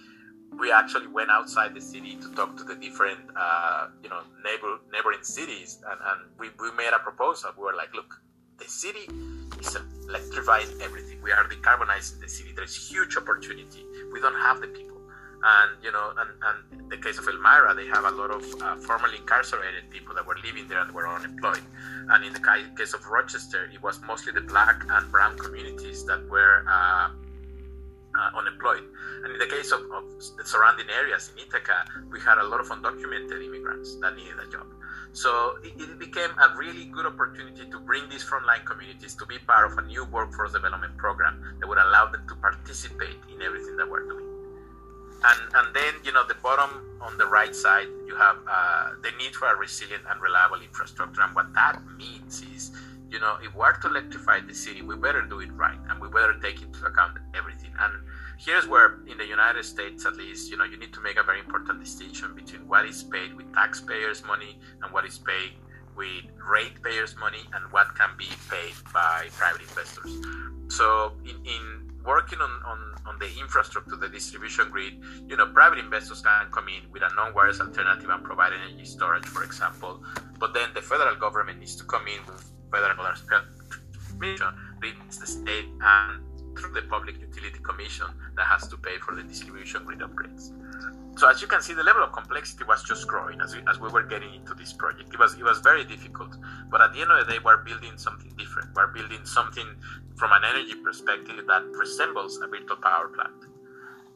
we actually went outside the city to talk to the different, uh, you know, neighbor neighboring cities, and and we we made a proposal. We were like, look, the city is electrifying everything. We are decarbonizing the city. There's huge opportunity. We don't have the people. And you know, and, and the case of Elmira, they have a lot of uh, formerly incarcerated people that were living there and were unemployed. And in the case of Rochester, it was mostly the black and brown communities that were uh, uh, unemployed. And in the case of, of, the surrounding areas in Ithaca, we had a lot of undocumented immigrants that needed a job. So it, it, became a really good opportunity to bring these frontline communities to be part of a new workforce development program that would allow them to participate in everything that we're doing. And, and then, you know, the bottom on the right side, you have uh, the need for a resilient and reliable infrastructure. And what that means is, you know, if we're to electrify the city, we better do it right and we better take into account everything. And here's where, in the United States at least, you know, you need to make a very important distinction between what is paid with taxpayers' money and what is paid with ratepayers' money and what can be paid by private investors. So, in, in working on, on, on the infrastructure, the distribution grid, you know, private investors can come in with a non-wires alternative and provide energy storage, for example. But then the federal government needs to come in with federal transmission, the state and through the Public Utility Commission that has to pay for the distribution grid upgrades. So as you can see, the level of complexity was just growing as we, as we were getting into this project. It was it was very difficult, but at the end of the day, we're building something different. We're building something from an energy perspective that resembles a virtual power plant.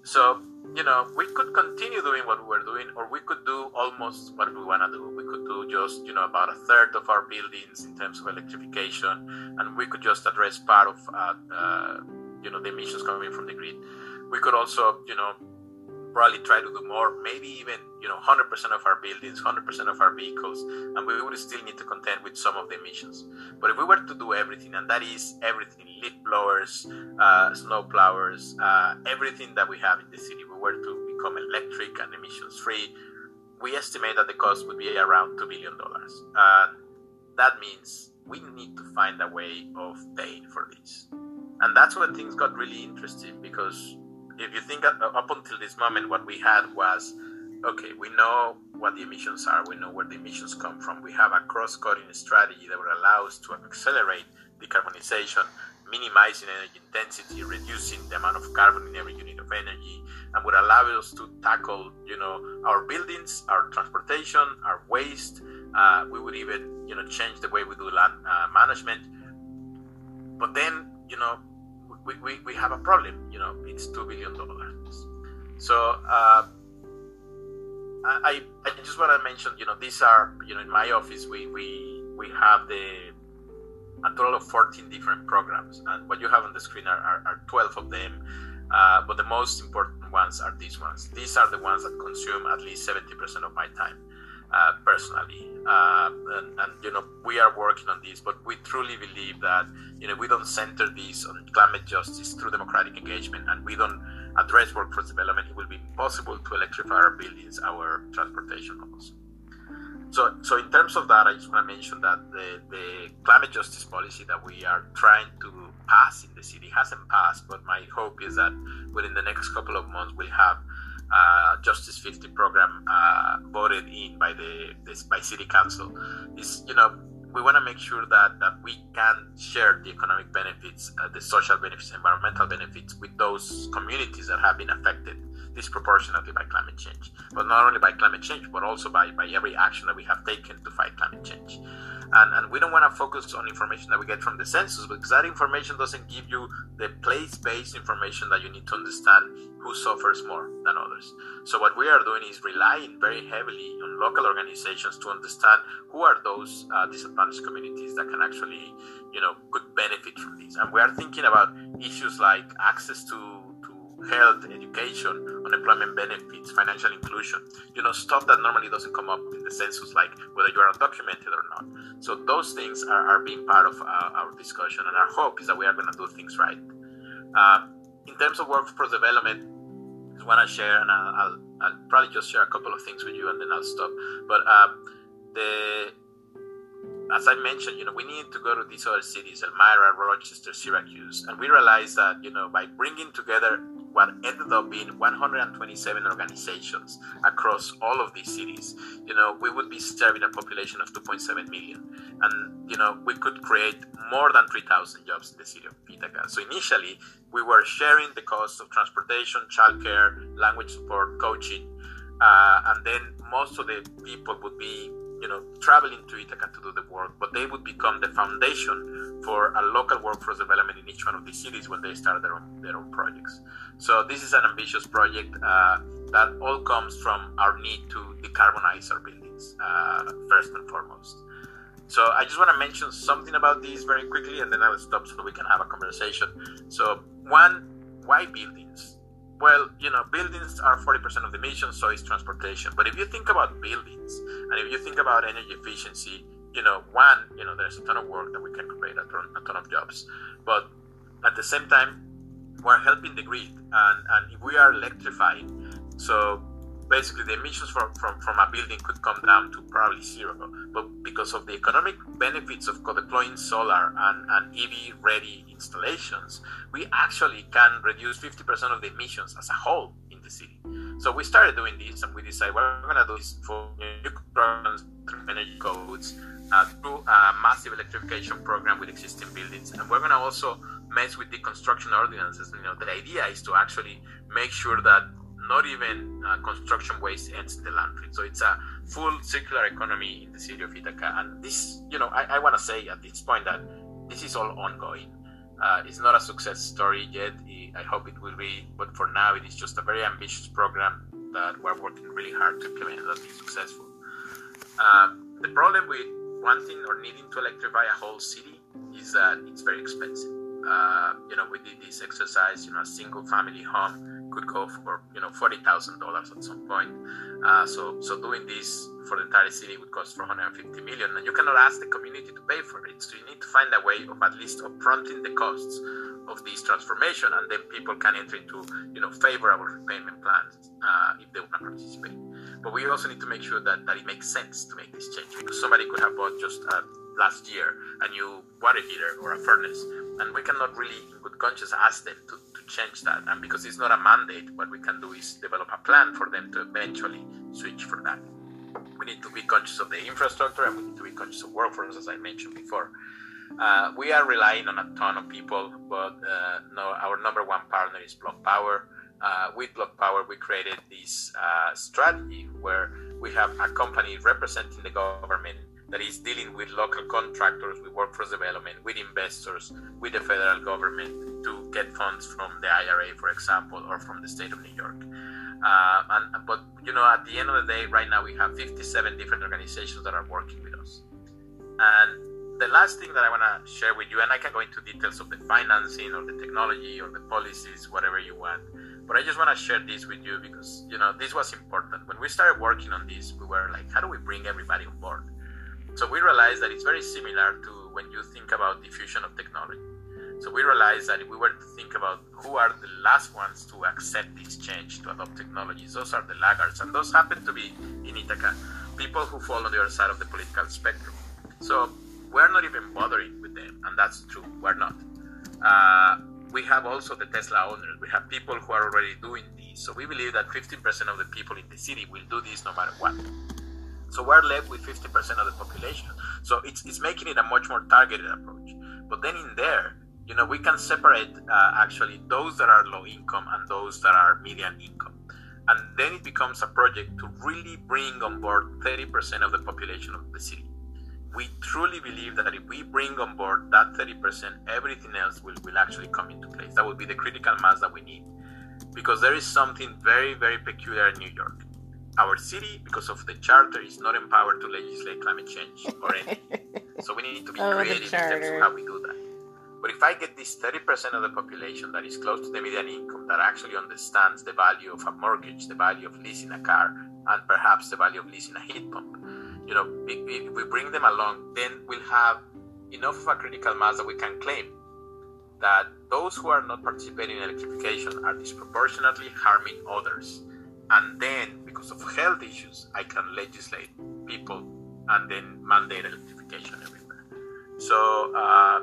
So you know, we could continue doing what we were doing, or we could do almost what we want to do. We could do just, you know, about a third of our buildings in terms of electrification, and we could just address part of, uh, uh, you know, the emissions coming from the grid. We could also, you know, probably try to do more, maybe even, you know, 100% of our buildings, 100% of our vehicles, and we would still need to contend with some of the emissions. But if we were to do everything, and that is everything, leaf blowers, uh, snow plowers, uh, everything that we have in the city, we were to become electric and emissions free, we estimate that the cost would be around $2 billion. And that means we need to find a way of paying for this. And that's when things got really interesting because if you think up until this moment, what we had was okay, we know what the emissions are, we know where the emissions come from, we have a cross cutting strategy that would allow us to accelerate decarbonization, minimizing energy intensity, reducing the amount of carbon in every unit of energy, and would allow us to tackle, you know, our buildings, our transportation, our waste. Uh, we would even, you know, change the way we do land uh, management. But then, you know, we, we, we have a problem. You know, it's two billion dollars. So uh, I I just want to mention, you know, these are you know in my office we we we have the a total of 14 different programs, and what you have on the screen are, are, are 12 of them. Uh, but the most important ones are these ones. These are the ones that consume at least 70% of my time. Uh, personally. Uh, and, and, you know, we are working on this, but we truly believe that, you know, we don't center this on climate justice through democratic engagement and we don't address workforce development, it will be impossible to electrify our buildings, our transportation also. So, so in terms of that, I just want to mention that the, the climate justice policy that we are trying to pass in the city hasn't passed, but my hope is that within the next couple of months we'll have uh, Justice 50 program uh, voted in by the by City Council is you know we want to make sure that that we can share the economic benefits, uh, the social benefits, environmental benefits with those communities that have been affected disproportionately by climate change. But not only by climate change, but also by, by every action that we have taken to fight climate change. And, and we don't want to focus on information that we get from the census because that information doesn't give you the place based information that you need to understand who suffers more than others. So, what we are doing is relying very heavily on local organizations to understand who are those uh, disadvantaged communities that can actually, you know, could benefit from this. And we are thinking about issues like access to health, education, unemployment benefits, financial inclusion, you know, stuff that normally doesn't come up in the census, like whether you are undocumented or not. So those things are, are being part of uh, our discussion, and our hope is that we are going to do things right. Uh, in terms of workforce development, I want to share, and I'll, I'll, probably just share a couple of things with you, and then I'll stop. But uh, the as I mentioned, you know, we need to go to these other cities, Elmira, Rochester, Syracuse, and we realize that, you know, by bringing together what ended up being 127 organizations across all of these cities, you know, we would be serving a population of 2.7 million. And, you know, we could create more than 3,000 jobs in the city of Ithaca. So initially, we were sharing the cost of transportation, childcare, language support, coaching, uh, and then most of the people would be you know, traveling to Ithaca to do the work, but they would become the foundation for a local workforce development in each one of these cities when they start their own, their own projects. So this is an ambitious project uh, that all comes from our need to decarbonize our buildings uh, first and foremost. So I just want to mention something about these very quickly, and then I'll stop so we can have a conversation. So one, why buildings? Well, you know, buildings are 40% of the emissions, so is transportation. But if you think about buildings and if you think about energy efficiency, you know, one, you know, there's a ton of work that we can create, a ton, a ton of jobs. But at the same time, we're helping the grid and, and if we are electrifying, so basically the emissions from, from, from a building could come down to probably zero. But because of the economic benefits of co-deploying solar and, and EV ready installations, we actually can reduce 50% of the emissions as a whole in the city. So we started doing this and we decided well, we're going to do this for new energy codes uh, through a massive electrification program with existing buildings. And we're going to also mess with the construction ordinances. You know, the idea is to actually make sure that not even uh, construction waste ends in the landfill. So it's a full circular economy in the city of Ithaca. And this, you know, I, I want to say at this point that this is all ongoing. Uh, it's not a success story yet. I hope it will be, but for now, it is just a very ambitious program that we're working really hard to implement and be successful. Uh, the problem with wanting or needing to electrify a whole city is that it's very expensive. Uh, you know, we did this exercise. You know, a single family home could go for you know forty thousand dollars at some point. Uh, so so doing this for the entire city would cost 450 million, and you cannot ask the community to pay for it. So you need to find a way of at least upfronting the costs of this transformation, and then people can enter into you know favorable repayment plans uh, if they want to participate. But we also need to make sure that, that it makes sense to make this change because somebody could have bought just uh, last year a new water heater or a furnace, and we cannot really, in good conscience, ask them to, change that. And because it's not a mandate, what we can do is develop a plan for them to eventually switch for that. We need to be conscious of the infrastructure and we need to be conscious of workforce, as I mentioned before. Uh, we are relying on a ton of people, but uh, no, our number one partner is BlocPower. Uh, with BlocPower, we created this uh, strategy where we have a company representing the government that is dealing with local contractors, with workforce development, with investors, with the federal government to get funds from the IRA, for example, or from the state of New York. Uh, and, but you know, at the end of the day, right now we have 57 different organizations that are working with us. And the last thing that I want to share with you, and I can go into details of the financing or the technology or the policies, whatever you want. But I just want to share this with you because you know this was important. When we started working on this, we were like, how do we bring everybody on board? So we realized that it's very similar to when you think about diffusion of technology. So we realized that if we were to think about who are the last ones to accept this change, to adopt technologies, those are the laggards. And those happen to be in Ithaca, people who fall on the other side of the political spectrum. So we're not even bothering with them, and that's true, we're not. Uh, we have also the Tesla owners. We have people who are already doing this. So we believe that 15% of the people in the city will do this no matter what. So we're left with 50% of the population. So it's, it's making it a much more targeted approach. But then in there, you know, we can separate uh, actually those that are low income and those that are median income. And then it becomes a project to really bring on board 30% of the population of the city. We truly believe that if we bring on board that 30%, everything else will, will actually come into place. That will be the critical mass that we need. Because there is something very, very peculiar in New York our city, because of the charter, is not empowered to legislate climate change or anything. so we need to be oh, creative in terms of how we do that. But if I get this 30% of the population that is close to the median income that actually understands the value of a mortgage, the value of leasing a car, and perhaps the value of leasing a heat pump, you know, if we bring them along, then we'll have enough of a critical mass that we can claim that those who are not participating in electrification are disproportionately harming others and then because of health issues, I can legislate people and then mandate electrification everywhere. So uh,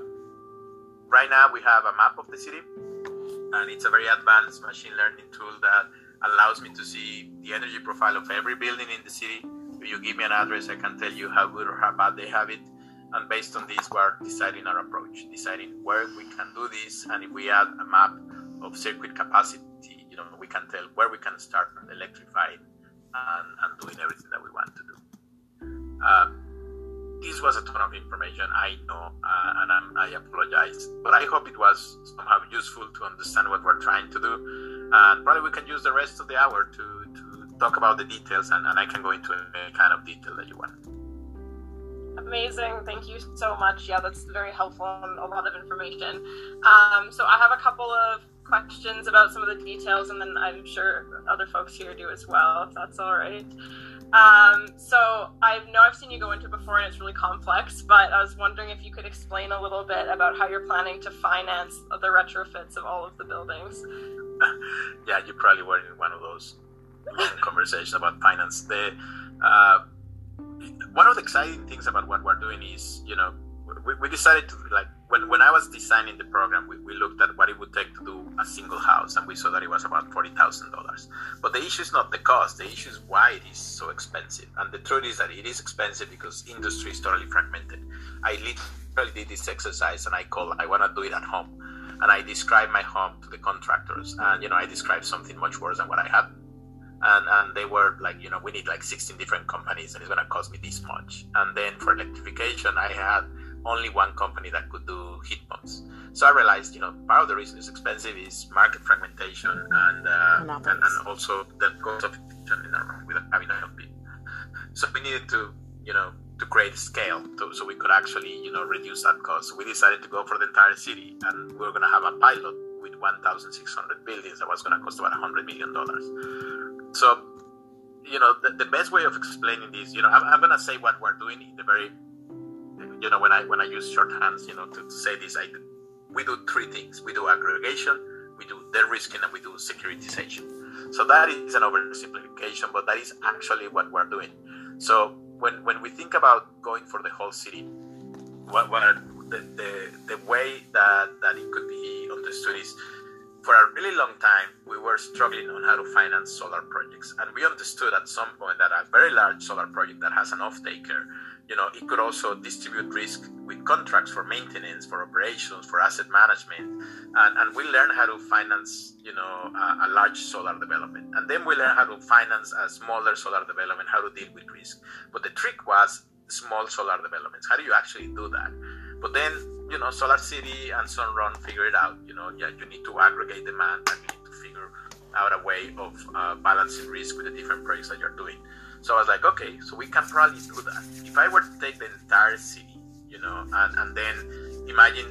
right now we have a map of the city, and it's a very advanced machine learning tool that allows me to see the energy profile of every building in the city. If you give me an address, I can tell you how good or how bad they have it. And based on this, we're deciding our approach, deciding where we can do this, and if we add a map of circuit capacity, you know, we can tell where we can start electrifying and, and doing everything that we want to do. Uh, this was a ton of information, I know, uh, and I'm, i apologize, but I hope it was somehow useful to understand what we're trying to do. And probably we can use the rest of the hour to, to talk about the details, and, and I can go into any kind of detail that you want. Amazing. Thank you so much. Yeah, that's very helpful and a lot of information. Um, so I have a couple of questions about some of the details, and then I'm sure other folks here do as well, if that's all right. Um, so I know I've seen you go into before, and it's really complex. But I was wondering if you could explain a little bit about how you're planning to finance the retrofits of all of the buildings. yeah, you probably were in one of those conversations about finance. The uh, one of the exciting things about what we're doing is, you know, we, we decided to like when, when I was designing the program, we, we looked at what it would take to do a single house, and we saw that it was about forty thousand dollars. But the issue is not the cost; the issue is why it is so expensive. And the truth is that it is expensive because industry is totally fragmented. I literally did this exercise, and I call I want to do it at home, and I describe my home to the contractors, and you know I describe something much worse than what I have. And, and they were like, you know, we need like 16 different companies and it's going to cost me this much. And then for electrification, I had only one company that could do heat pumps. So I realized, you know, part of the reason it's expensive is market fragmentation and uh, and, and, also the cost of in our without having people. So we needed to, you know, to create scale to, so we could actually, you know, reduce that cost. So we decided to go for the entire city, and we were going to have a pilot with 1,600 buildings that was going to cost about 100 million dollars. So, you know, the, the best way of explaining this, you know, I'm, I'm going to say what we're doing in the very you know, when I when I use shorthands, you know, to, to say this, I we do three things: we do aggregation, we do de-risking, and we do securitization. So that is an oversimplification, but that is actually what we're doing. So when when we think about going for the whole city, what, what the, the the way that that it could be understood is for a really long time, we were struggling on how to finance solar projects. And we understood at some point that a very large solar project that has an off taker you know, it could also distribute risk with contracts for maintenance, for operations, for asset management, and, and we learn how to finance, you know, a, a, large solar development, and then we learn how to finance a smaller solar development, how to deal with risk. But the trick was small solar developments. How do you actually do that? But then, you know, Solar City and Sunrun figure it out. You know, yeah, you need to aggregate demand, and you need to figure out a way of uh, balancing risk with the different projects that you're doing. So I was like, okay, so we can probably do that. If I were to take the entire city, you know, and, and then imagine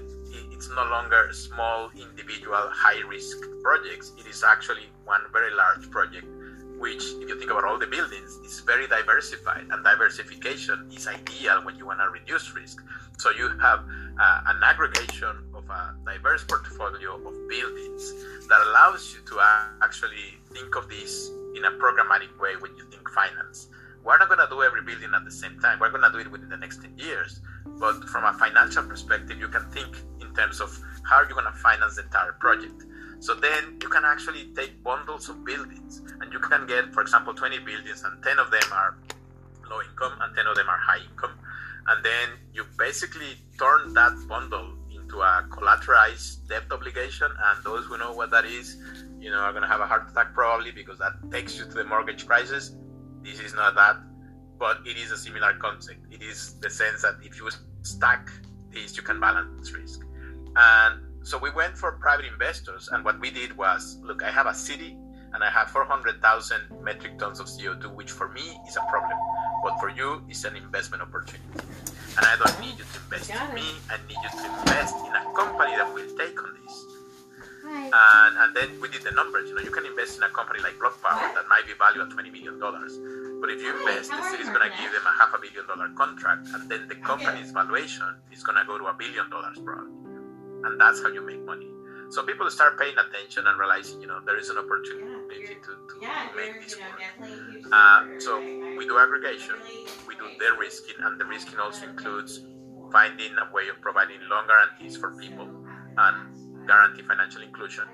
it's no longer small individual high risk projects, it is actually one very large project, which, if you think about all the buildings, is very diversified. And diversification is ideal when you want to reduce risk. So you have uh, an aggregation of a diverse portfolio of buildings that allows you to actually think of this in a programmatic way when you think finance. We're not going to do every building at the same time. We're going to do it within the next 10 years. But from a financial perspective, you can think in terms of how are you going to finance the entire project. So then you can actually take bundles of buildings and you can get, for example, 20 buildings and 10 of them are low income and 10 of them are high income. And then you basically turn that bundle into a collateralized debt obligation. And those who know what that is, you know, are going to have a heart attack probably because that takes you to the mortgage crisis. This is not that, but it is a similar concept. It is the sense that if you stack this, you can balance risk. And so we went for private investors, and what we did was look, I have a city and I have 400,000 metric tons of CO2, which for me is a problem, but for you is an investment opportunity. And I don't need you to invest in me, I need you to invest in a company that will take on this. And, and then we did the numbers. You know, you can invest in a company like BlocPower that might be valued at $20 million. But if you invest, the city is going to give them a half a billion dollar contract, and then the company's valuation is going to go to a billion dollars probably. And that's how you make money. So people start paying attention and realizing, you know, there is an opportunity to, to make this work. Uh, so we do aggregation, we do the risking, and the risking also includes finding a way of providing loan guarantees for people and guarantee financial inclusion.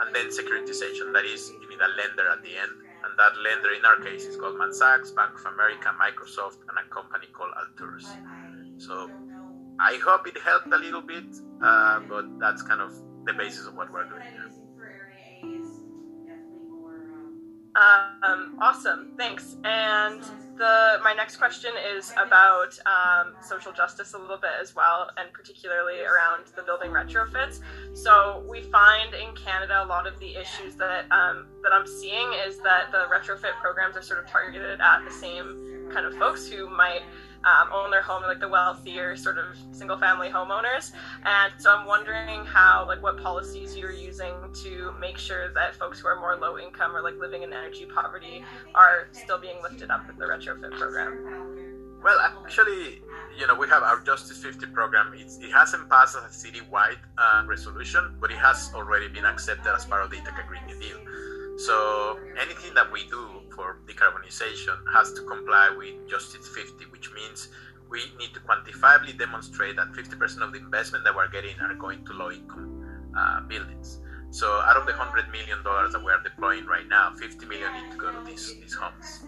and then securitization. That is, you need a lender at the end, and that lender in our case is Goldman Sachs, Bank of America, Microsoft, and a company called Alturus. So I hope it helped a little bit, uh, but that's kind of the basis of what we're doing here. Um, awesome, thanks. And the my next question is about um, social justice a little bit as well, and particularly around the building retrofits. So we find in Canada a lot of the issues that um, that I'm seeing is that the retrofit programs are sort of targeted at the same kind of folks who might um, own their home, like the wealthier sort of single family homeowners. And so I'm wondering how, like, what policies you're using to make sure that folks who are more low income or like living in energy poverty are still being lifted up with the retrofit program. Well, actually, you know, we have our Justice 50 program. It's, it hasn't passed as a citywide uh, resolution, but it has already been accepted as part of the Ithaca Green New Deal. So anything that we do for decarbonization has to comply with Justice 50, which means we need to quantifiably demonstrate that 50% of the investment that we're getting are going to low income uh, buildings. So out of the $100 million that we are deploying right now, 50 million need to go to these, these homes.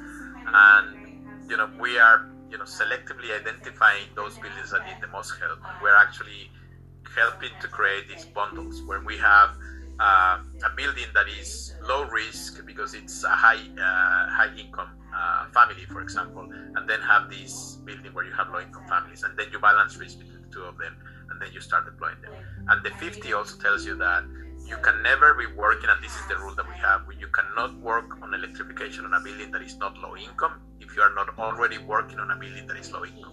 And, you know, we are, you know, selectively identifying those buildings that need the most help. We're actually helping to create these bundles where we have uh, a building that is low risk because it's a high uh, high income uh, family, for example, and then have this building where you have low income families, and then you balance risk between the two of them, and then you start deploying them. And the 50 also tells you that you can never be working, and this is the rule that we have, you cannot work on electrification on a building that is not low income if you are not already working on a building that is low income.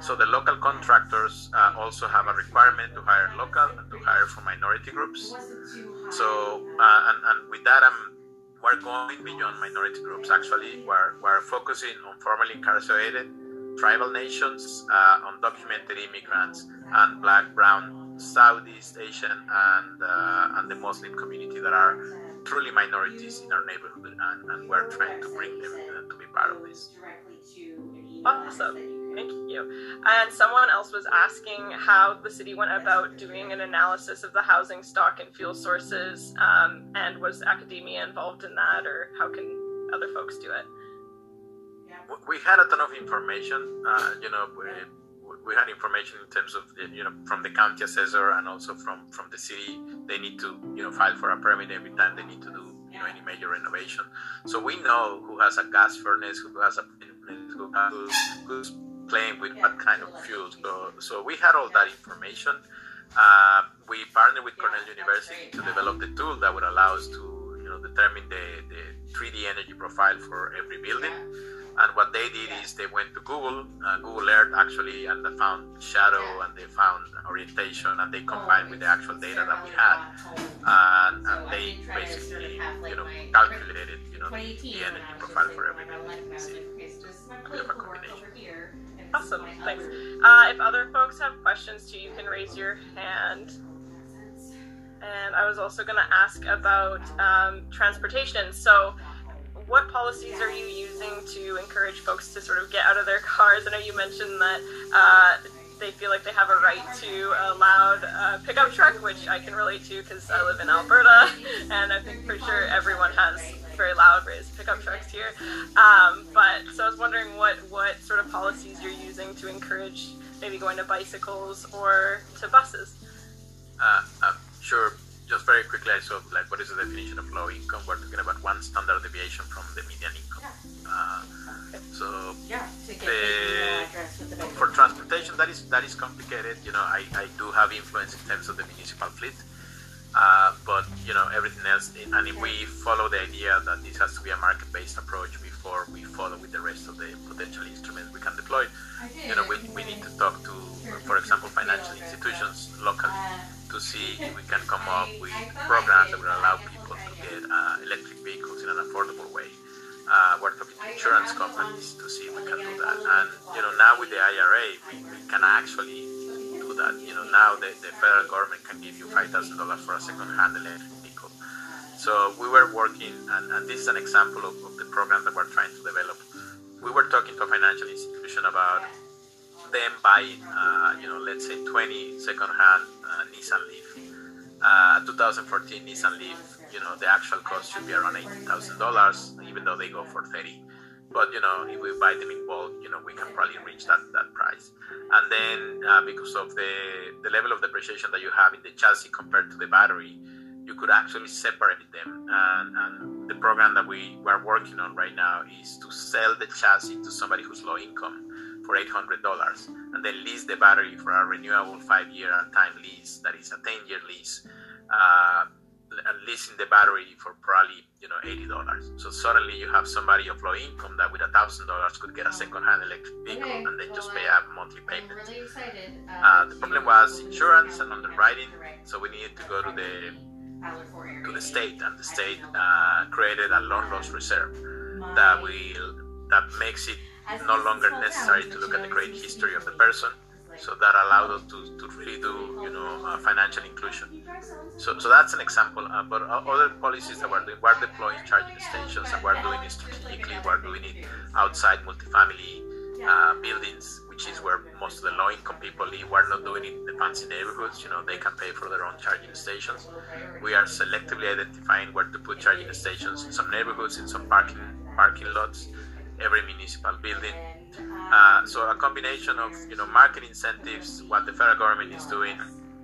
So the local contractors uh, also have a requirement to hire local and to hire for minority groups. So uh, and, and with that, I'm we're going beyond minority groups. Actually, we're we're focusing on formerly incarcerated tribal nations, uh, undocumented immigrants, and Black, Brown, Southeast Asian, and uh, and the Muslim community that are truly minorities in our neighborhood, and, and we're trying to bring them to be part of this. Awesome. Thank you. And someone else was asking how the city went about doing an analysis of the housing stock and fuel sources, um, and was academia involved in that, or how can other folks do it? We had a ton of information. Uh, you know, we, we had information in terms of you know from the county assessor and also from from the city. They need to you know file for a permit every time they need to do you know any major renovation. So we know who has a gas furnace, who has a who has who's playing with what kind of fuel. So, so we had all that information. Uh, we partnered with Cornell University to develop the tool that would allow us to, you know, determine the, the 3D energy profile for every building. And what they did is they went to Google, uh, Google Earth actually, and they found shadow and they found orientation and they combined with the actual data that we had. And, and they basically, you know, calculated, you know, the energy profile for every building. We have a combination. Awesome, thanks. Uh, if other folks have questions too, you can raise your hand. And I was also going to ask about um, transportation. So, what policies are you using to encourage folks to sort of get out of their cars? I know you mentioned that uh, they feel like they have a right to a loud uh, pickup truck, which I can relate to because I live in Alberta, and I think for sure everyone has very loud raised pickup trucks here. Um, but so I was wondering what what sort of policies you're using to encourage maybe going to bicycles or to buses. Uh, um, sure. Just very quickly, so like, what is the definition of low income? We're talking about one standard deviation from the median income. Uh, so Yeah, the the, email address with the for transportation, that is that is complicated. You know, I, I do have influence in terms of the municipal fleet, uh, but you know everything else. And if we follow the idea that this has to be a market-based approach before we follow with the rest of the potential instruments we can deploy, you know, we, we need to talk to, for example, financial institutions locally to see if we can come up with programs that will allow people to get uh, electric vehicles in an affordable way. Uh, we're talking to insurance companies to see if we can do that. And you know, now with the IRA, we, we can actually that. You know, now the, the federal government can give you five thousand dollars for a second-hand electric vehicle. So we were working, and, and this is an example of, of the program that we're trying to develop. We were talking to a financial institution about them buying, uh, you know, let's say 20 second-hand uh, Nissan Leaf, Uh, 2014 Nissan Leaf, you know, the actual cost should be around $18,000, even though they go for 30. But you know, if we buy them in bulk, you know, we can probably reach that that price. And then uh, because of the the level of depreciation that you have in the chassis compared to the battery, you could actually separate them. And, and the program that we are working on right now is to sell the chassis to somebody who's low income for $800 and then lease the battery for a renewable five year time lease that is a 10 year lease. Uh, and leasing the battery for probably you know eighty dollars. So suddenly you have somebody of low income that with a thousand dollars could get a second-hand electric vehicle Okay, and then well, just pay a monthly I'm payment. really excited. Uh, the problem was insurance and underwriting, so we needed to go to the to the state, and the state uh, created a loan loss reserve that will that makes it no longer necessary to look at the credit history of the person. So that allowed us to, to really do you know uh, financial inclusion. So, so that's an example. Uh, but other policies that we're doing, we're deploying charging stations, and we're doing it strategically. We're doing it outside multifamily uh, buildings, which is where most of the low-income people live. We're not doing it in the fancy neighborhoods. You know, they can pay for their own charging stations. We are selectively identifying where to put charging stations in some neighborhoods, in some parking parking lots, every municipal building. Uh, so a combination of you know market incentives, what the federal government is doing.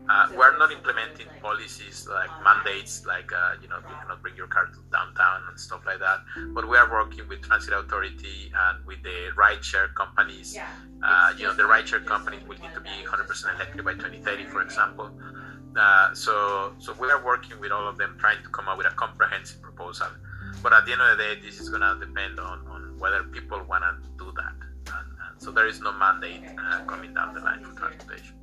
Uh, we're not implementing policies like mandates, like uh, you know you cannot bring your car to downtown and stuff like that. But we are working with Transit Authority and with the rideshare companies. Uh, you know the rideshare companies will need to be 100% electric by 2030, for example. Uh, so so we are working with all of them, trying to come up with a comprehensive proposal. But at the end of the day, this is going to depend on, on whether people want to do that. And, and so there is no mandate uh, coming down the line for transportation.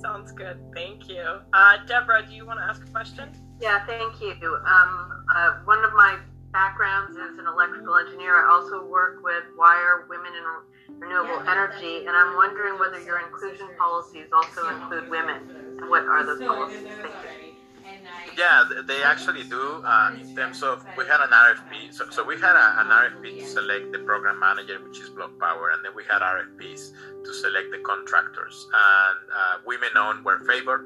Sounds good. Thank you. Uh, Deborah, do you want to ask a question? Yeah, thank you. Um, uh, one of my backgrounds is an electrical engineer. I also work with Wire Women in Renewable Energy, and I'm wondering whether your inclusion policies also include women, and what are those policies? Thank you. Yeah, they actually do. Uh, in terms of, we had an RFP. So, so we had a, an RFP to select the program manager, which is BlocPower, and then we had RFPs to select the contractors. And uh, women-owned were favored,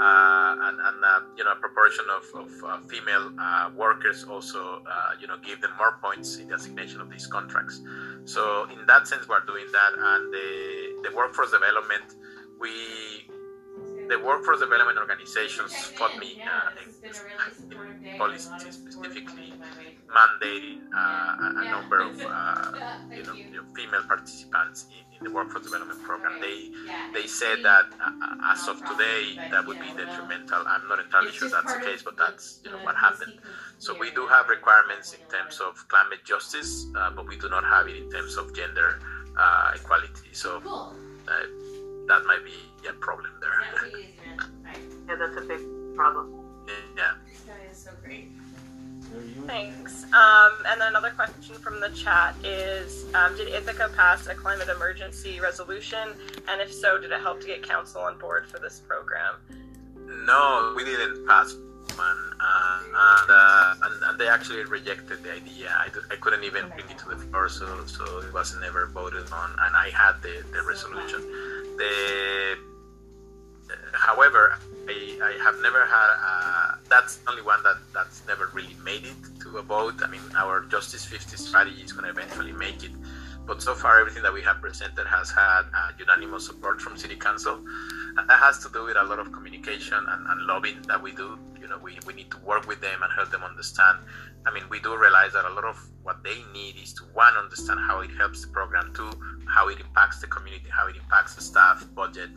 uh, and, and uh, you know, a proportion of, of uh, female uh, workers also, uh, you know, give them more points in the assignation of these contracts. So, in that sense, we're doing that. And the, the workforce development, we the workforce development organizations fought me uh, policies specifically mandating uh, a number of uh, you know, female participants in, in the workforce development program. They they said that uh, as of today that would be detrimental. I'm not entirely sure that's the case, but that's you know what happened. So we do have requirements in terms of climate justice, uh, but we do not have it in terms of gender uh, equality. So uh, that might be a problem there. Yeah, that's a big problem. yeah. Thanks. Um, and then another question from the chat is um, Did Ithaca pass a climate emergency resolution? And if so, did it help to get council on board for this program? No, we didn't pass one, uh, and, uh, and and they actually rejected the idea. I, d- I couldn't even bring it to the floor, so so it was never voted on. And I had the, the resolution. The however, I, I have never had. Uh, that's the only one that that's never really made it to a vote. I mean, our Justice 50 strategy is going to eventually make it. But so far, everything that we have presented has had uh, unanimous support from City Council. And that has to do with a lot of communication and, and lobbying that we do. You know, we, we need to work with them and help them understand. I mean, we do realize that a lot of what they need is to one, understand how it helps the program, two, how it impacts the community, how it impacts the staff, budget,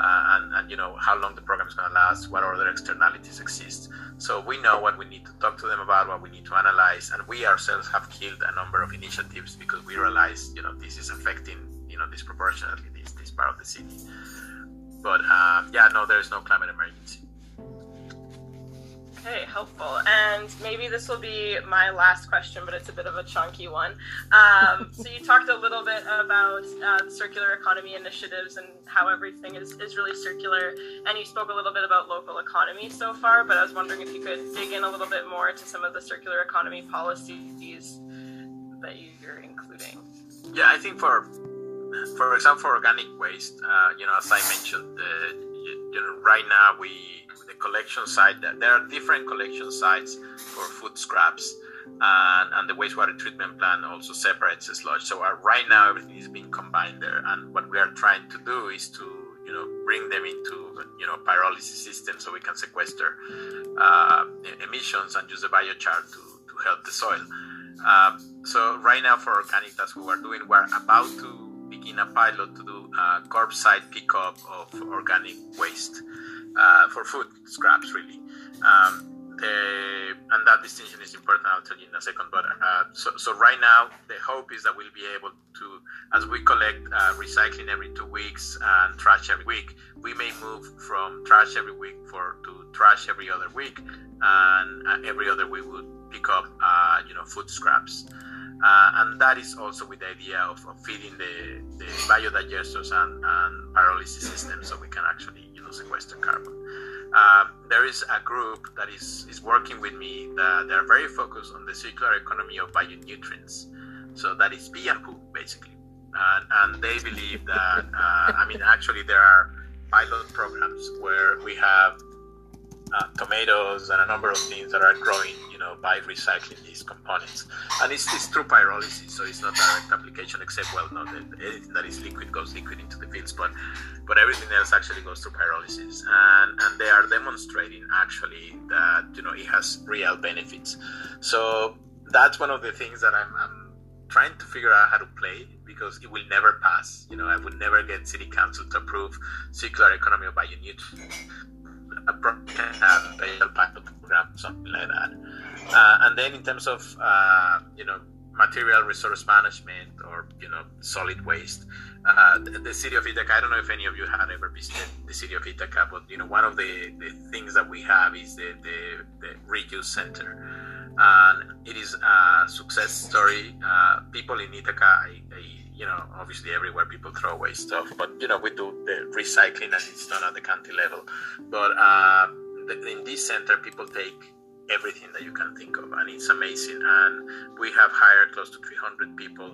and, and you know how long the program is going to last, what other externalities exist. So we know what we need to talk to them about, what we need to analyze, and we ourselves have killed a number of initiatives because we realize you know this is affecting you know disproportionately this this part of the city. But um, yeah, no, there is no climate emergency. Okay, helpful. And maybe this will be my last question, but it's a bit of a chunky one. Um, so you talked a little bit about uh, circular economy initiatives and how everything is, is really circular. And you spoke a little bit about local economy so far, but I was wondering if you could dig in a little bit more to some of the circular economy policies that you're including. Yeah, I think for for example, for organic waste, uh, you know, as I mentioned, uh, you know, right now we the collection site. There are different collection sites for food scraps, and, and the wastewater treatment plant also separates the sludge. So uh, right now everything is being combined there, and what we are trying to do is to you know bring them into you know pyrolysis system so we can sequester uh, emissions and use the biochar to, to help the soil. Um, so right now for organic, that's what we're doing. We're about to begin a pilot to do uh, curbside pickup of organic waste uh, for food scraps, really. Um, the, and that distinction is important. I'll tell you in a second. But uh, so, so right now, the hope is that we'll be able to, as we collect uh, recycling every two weeks and trash every week, we may move from trash every week for to trash every other week, and uh, every other week we would pick up, uh, you know, food scraps. Uh, and that is also with the idea of, of feeding the, the biodigesters and, and pyrolysis systems so we can actually sequester carbon. Um, there is a group that is, is working with me that they're very focused on the circular economy of bionutrients. So that is pee and poo, basically. And, and they believe that, uh, I mean, actually, there are pilot programs where we have uh, tomatoes and a number of things that are growing, you know, by recycling these components. And it's, it's through pyrolysis, so it's not direct application, except well, no, the, anything that is liquid goes liquid into the fields, but but everything else actually goes through pyrolysis, and and they are demonstrating actually that you know it has real benefits. So that's one of the things that I'm, I'm trying to figure out how to play because it will never pass. You know, I would never get city council to approve circular economy of bionutrients a pilot program, something like that. Uh, and then in terms of uh, you know material resource management or you know solid waste, uh, the, the, city of Ithaca. I don't know if any of you had ever visited the city of Ithaca, but you know one of the, the things that we have is the, the, the reuse center, and it is a success story. Uh, people in Ithaca, I, I you know, obviously everywhere people throw away stuff, but you know, we do the recycling and it's done at the county level. But uh, in this center, people take everything that you can think of, and it's amazing. And we have hired close to 300 people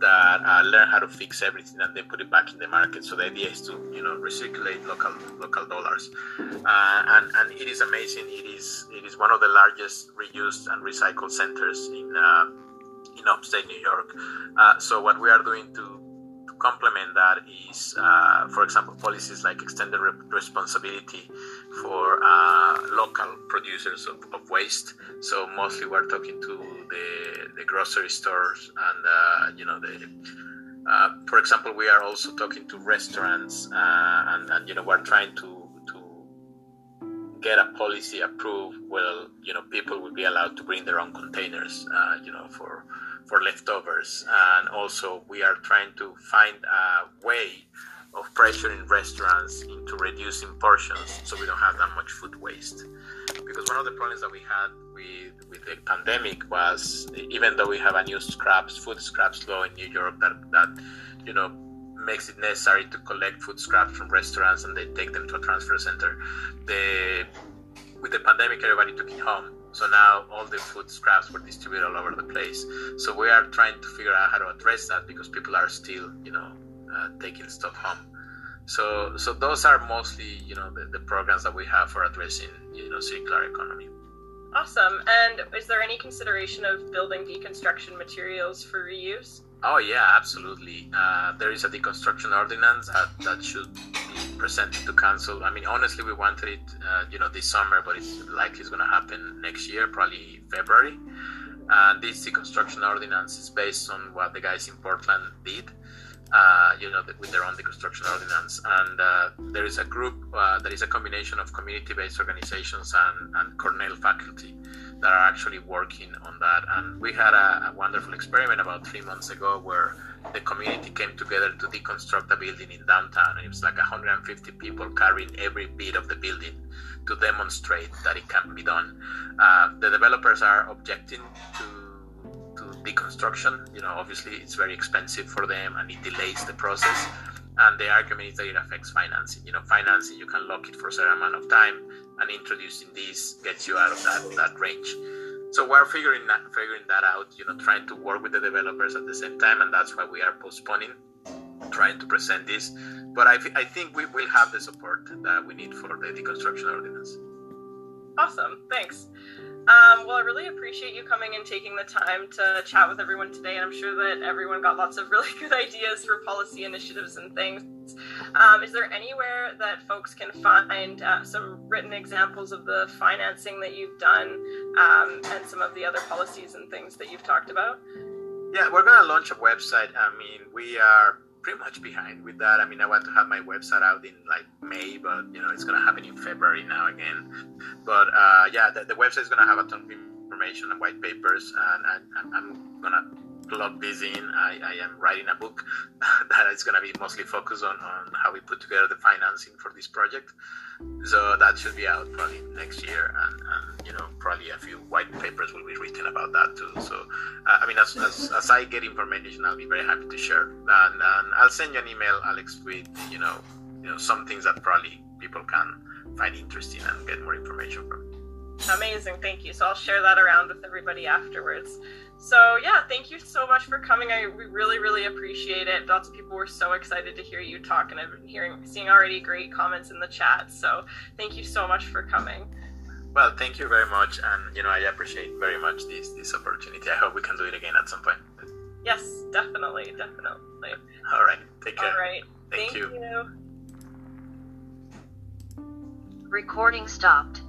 that uh, learn how to fix everything and then put it back in the market. So the idea is to, you know, recirculate local local dollars, uh, and and it is amazing. It is it is one of the largest reused and recycled centers in. Uh, in upstate New York. Uh, so what we are doing to, to complement that is, uh, for example, policies like extended re- responsibility for uh, local producers of, of, waste. So mostly we're talking to the, the grocery stores and uh, you know the. Uh, for example, we are also talking to restaurants, uh, and, and you know we're trying to get a policy approved well you know people will be allowed to bring their own containers uh, you know for for leftovers. And also, we are trying to find a way of pressuring restaurants into reducing portions so we don't have that much food waste. Because one of the problems that we had with, with the pandemic was even though we have a new scraps, food scraps law in New York that, that you know, makes it necessary to collect food scraps from restaurants and they take them to a transfer center. The with the pandemic, everybody took it home so now all the food scraps were distributed all over the place. So we are trying to figure out how to address that because people are still, you know, uh, taking stuff home. So so those are mostly, you know, the, the programs that we have for addressing, you know, circular economy. Awesome. And is there any consideration of building deconstruction materials for reuse? Oh yeah, absolutely. Uh, there is a deconstruction ordinance that, that should be presented to council. I mean, honestly, we wanted it, uh, you know, this summer, but it's likely it's going to happen next year, probably February. And this deconstruction ordinance is based on what the guys in Portland did, uh, you know, with their own deconstruction ordinance. And uh, there is a group uh, that is a combination of community-based organizations and, and Cornell faculty that are actually working on that. And we had a, a, wonderful experiment about three months ago where the community came together to deconstruct a building in downtown. And it was like 150 people carrying every bit of the building to demonstrate that it can be done. Uh, the developers are objecting to to deconstruction. You know, obviously it's very expensive for them and it delays the process. And the argument is that it affects financing. You know, financing you can lock it for a certain amount of time and introducing this gets you out of that, that range. So we're figuring that figuring that out, you know, trying to work with the developers at the same time, and that's why we are postponing trying to present this. But I, I think we will have the support that we need for the deconstruction ordinance. Awesome, thanks. Um, well, I really appreciate you coming and taking the time to chat with everyone today, and I'm sure that everyone got lots of really good ideas for policy initiatives and things. Um, is there anywhere that folks can find uh, some written examples of the financing that you've done um, and some of the other policies and things that you've talked about? Yeah, we're going to launch a website. I mean, we are pretty much behind with that. I mean, I want to have my website out in like May, but you know, it's gonna happen in February now again. But uh, yeah, the, the website is gonna have a ton of information and white papers, and, and I'm gonna plug this in. I, I am writing a book that is gonna be mostly focused on, on how we put together the financing for this project. So that should be out probably next year, and, and you know, probably a few white papers will be written about that too. So, uh, I mean, as, as, as, I get information, I'll be very happy to share. And, and I'll send you an email, Alex, with you know, you know, some things that probably people can find interesting and get more information from. Amazing, thank you. So I'll share that around with everybody afterwards. So yeah, thank you so much for coming. I we really really appreciate it. Lots of people were so excited to hear you talk, and I've been hearing seeing already great comments in the chat. So thank you so much for coming. Well, thank you very much, and you know I appreciate very much this this opportunity. I hope we can do it again at some point. Yes, definitely, definitely. All right, take care. All right, thank, thank you. you. Recording stopped.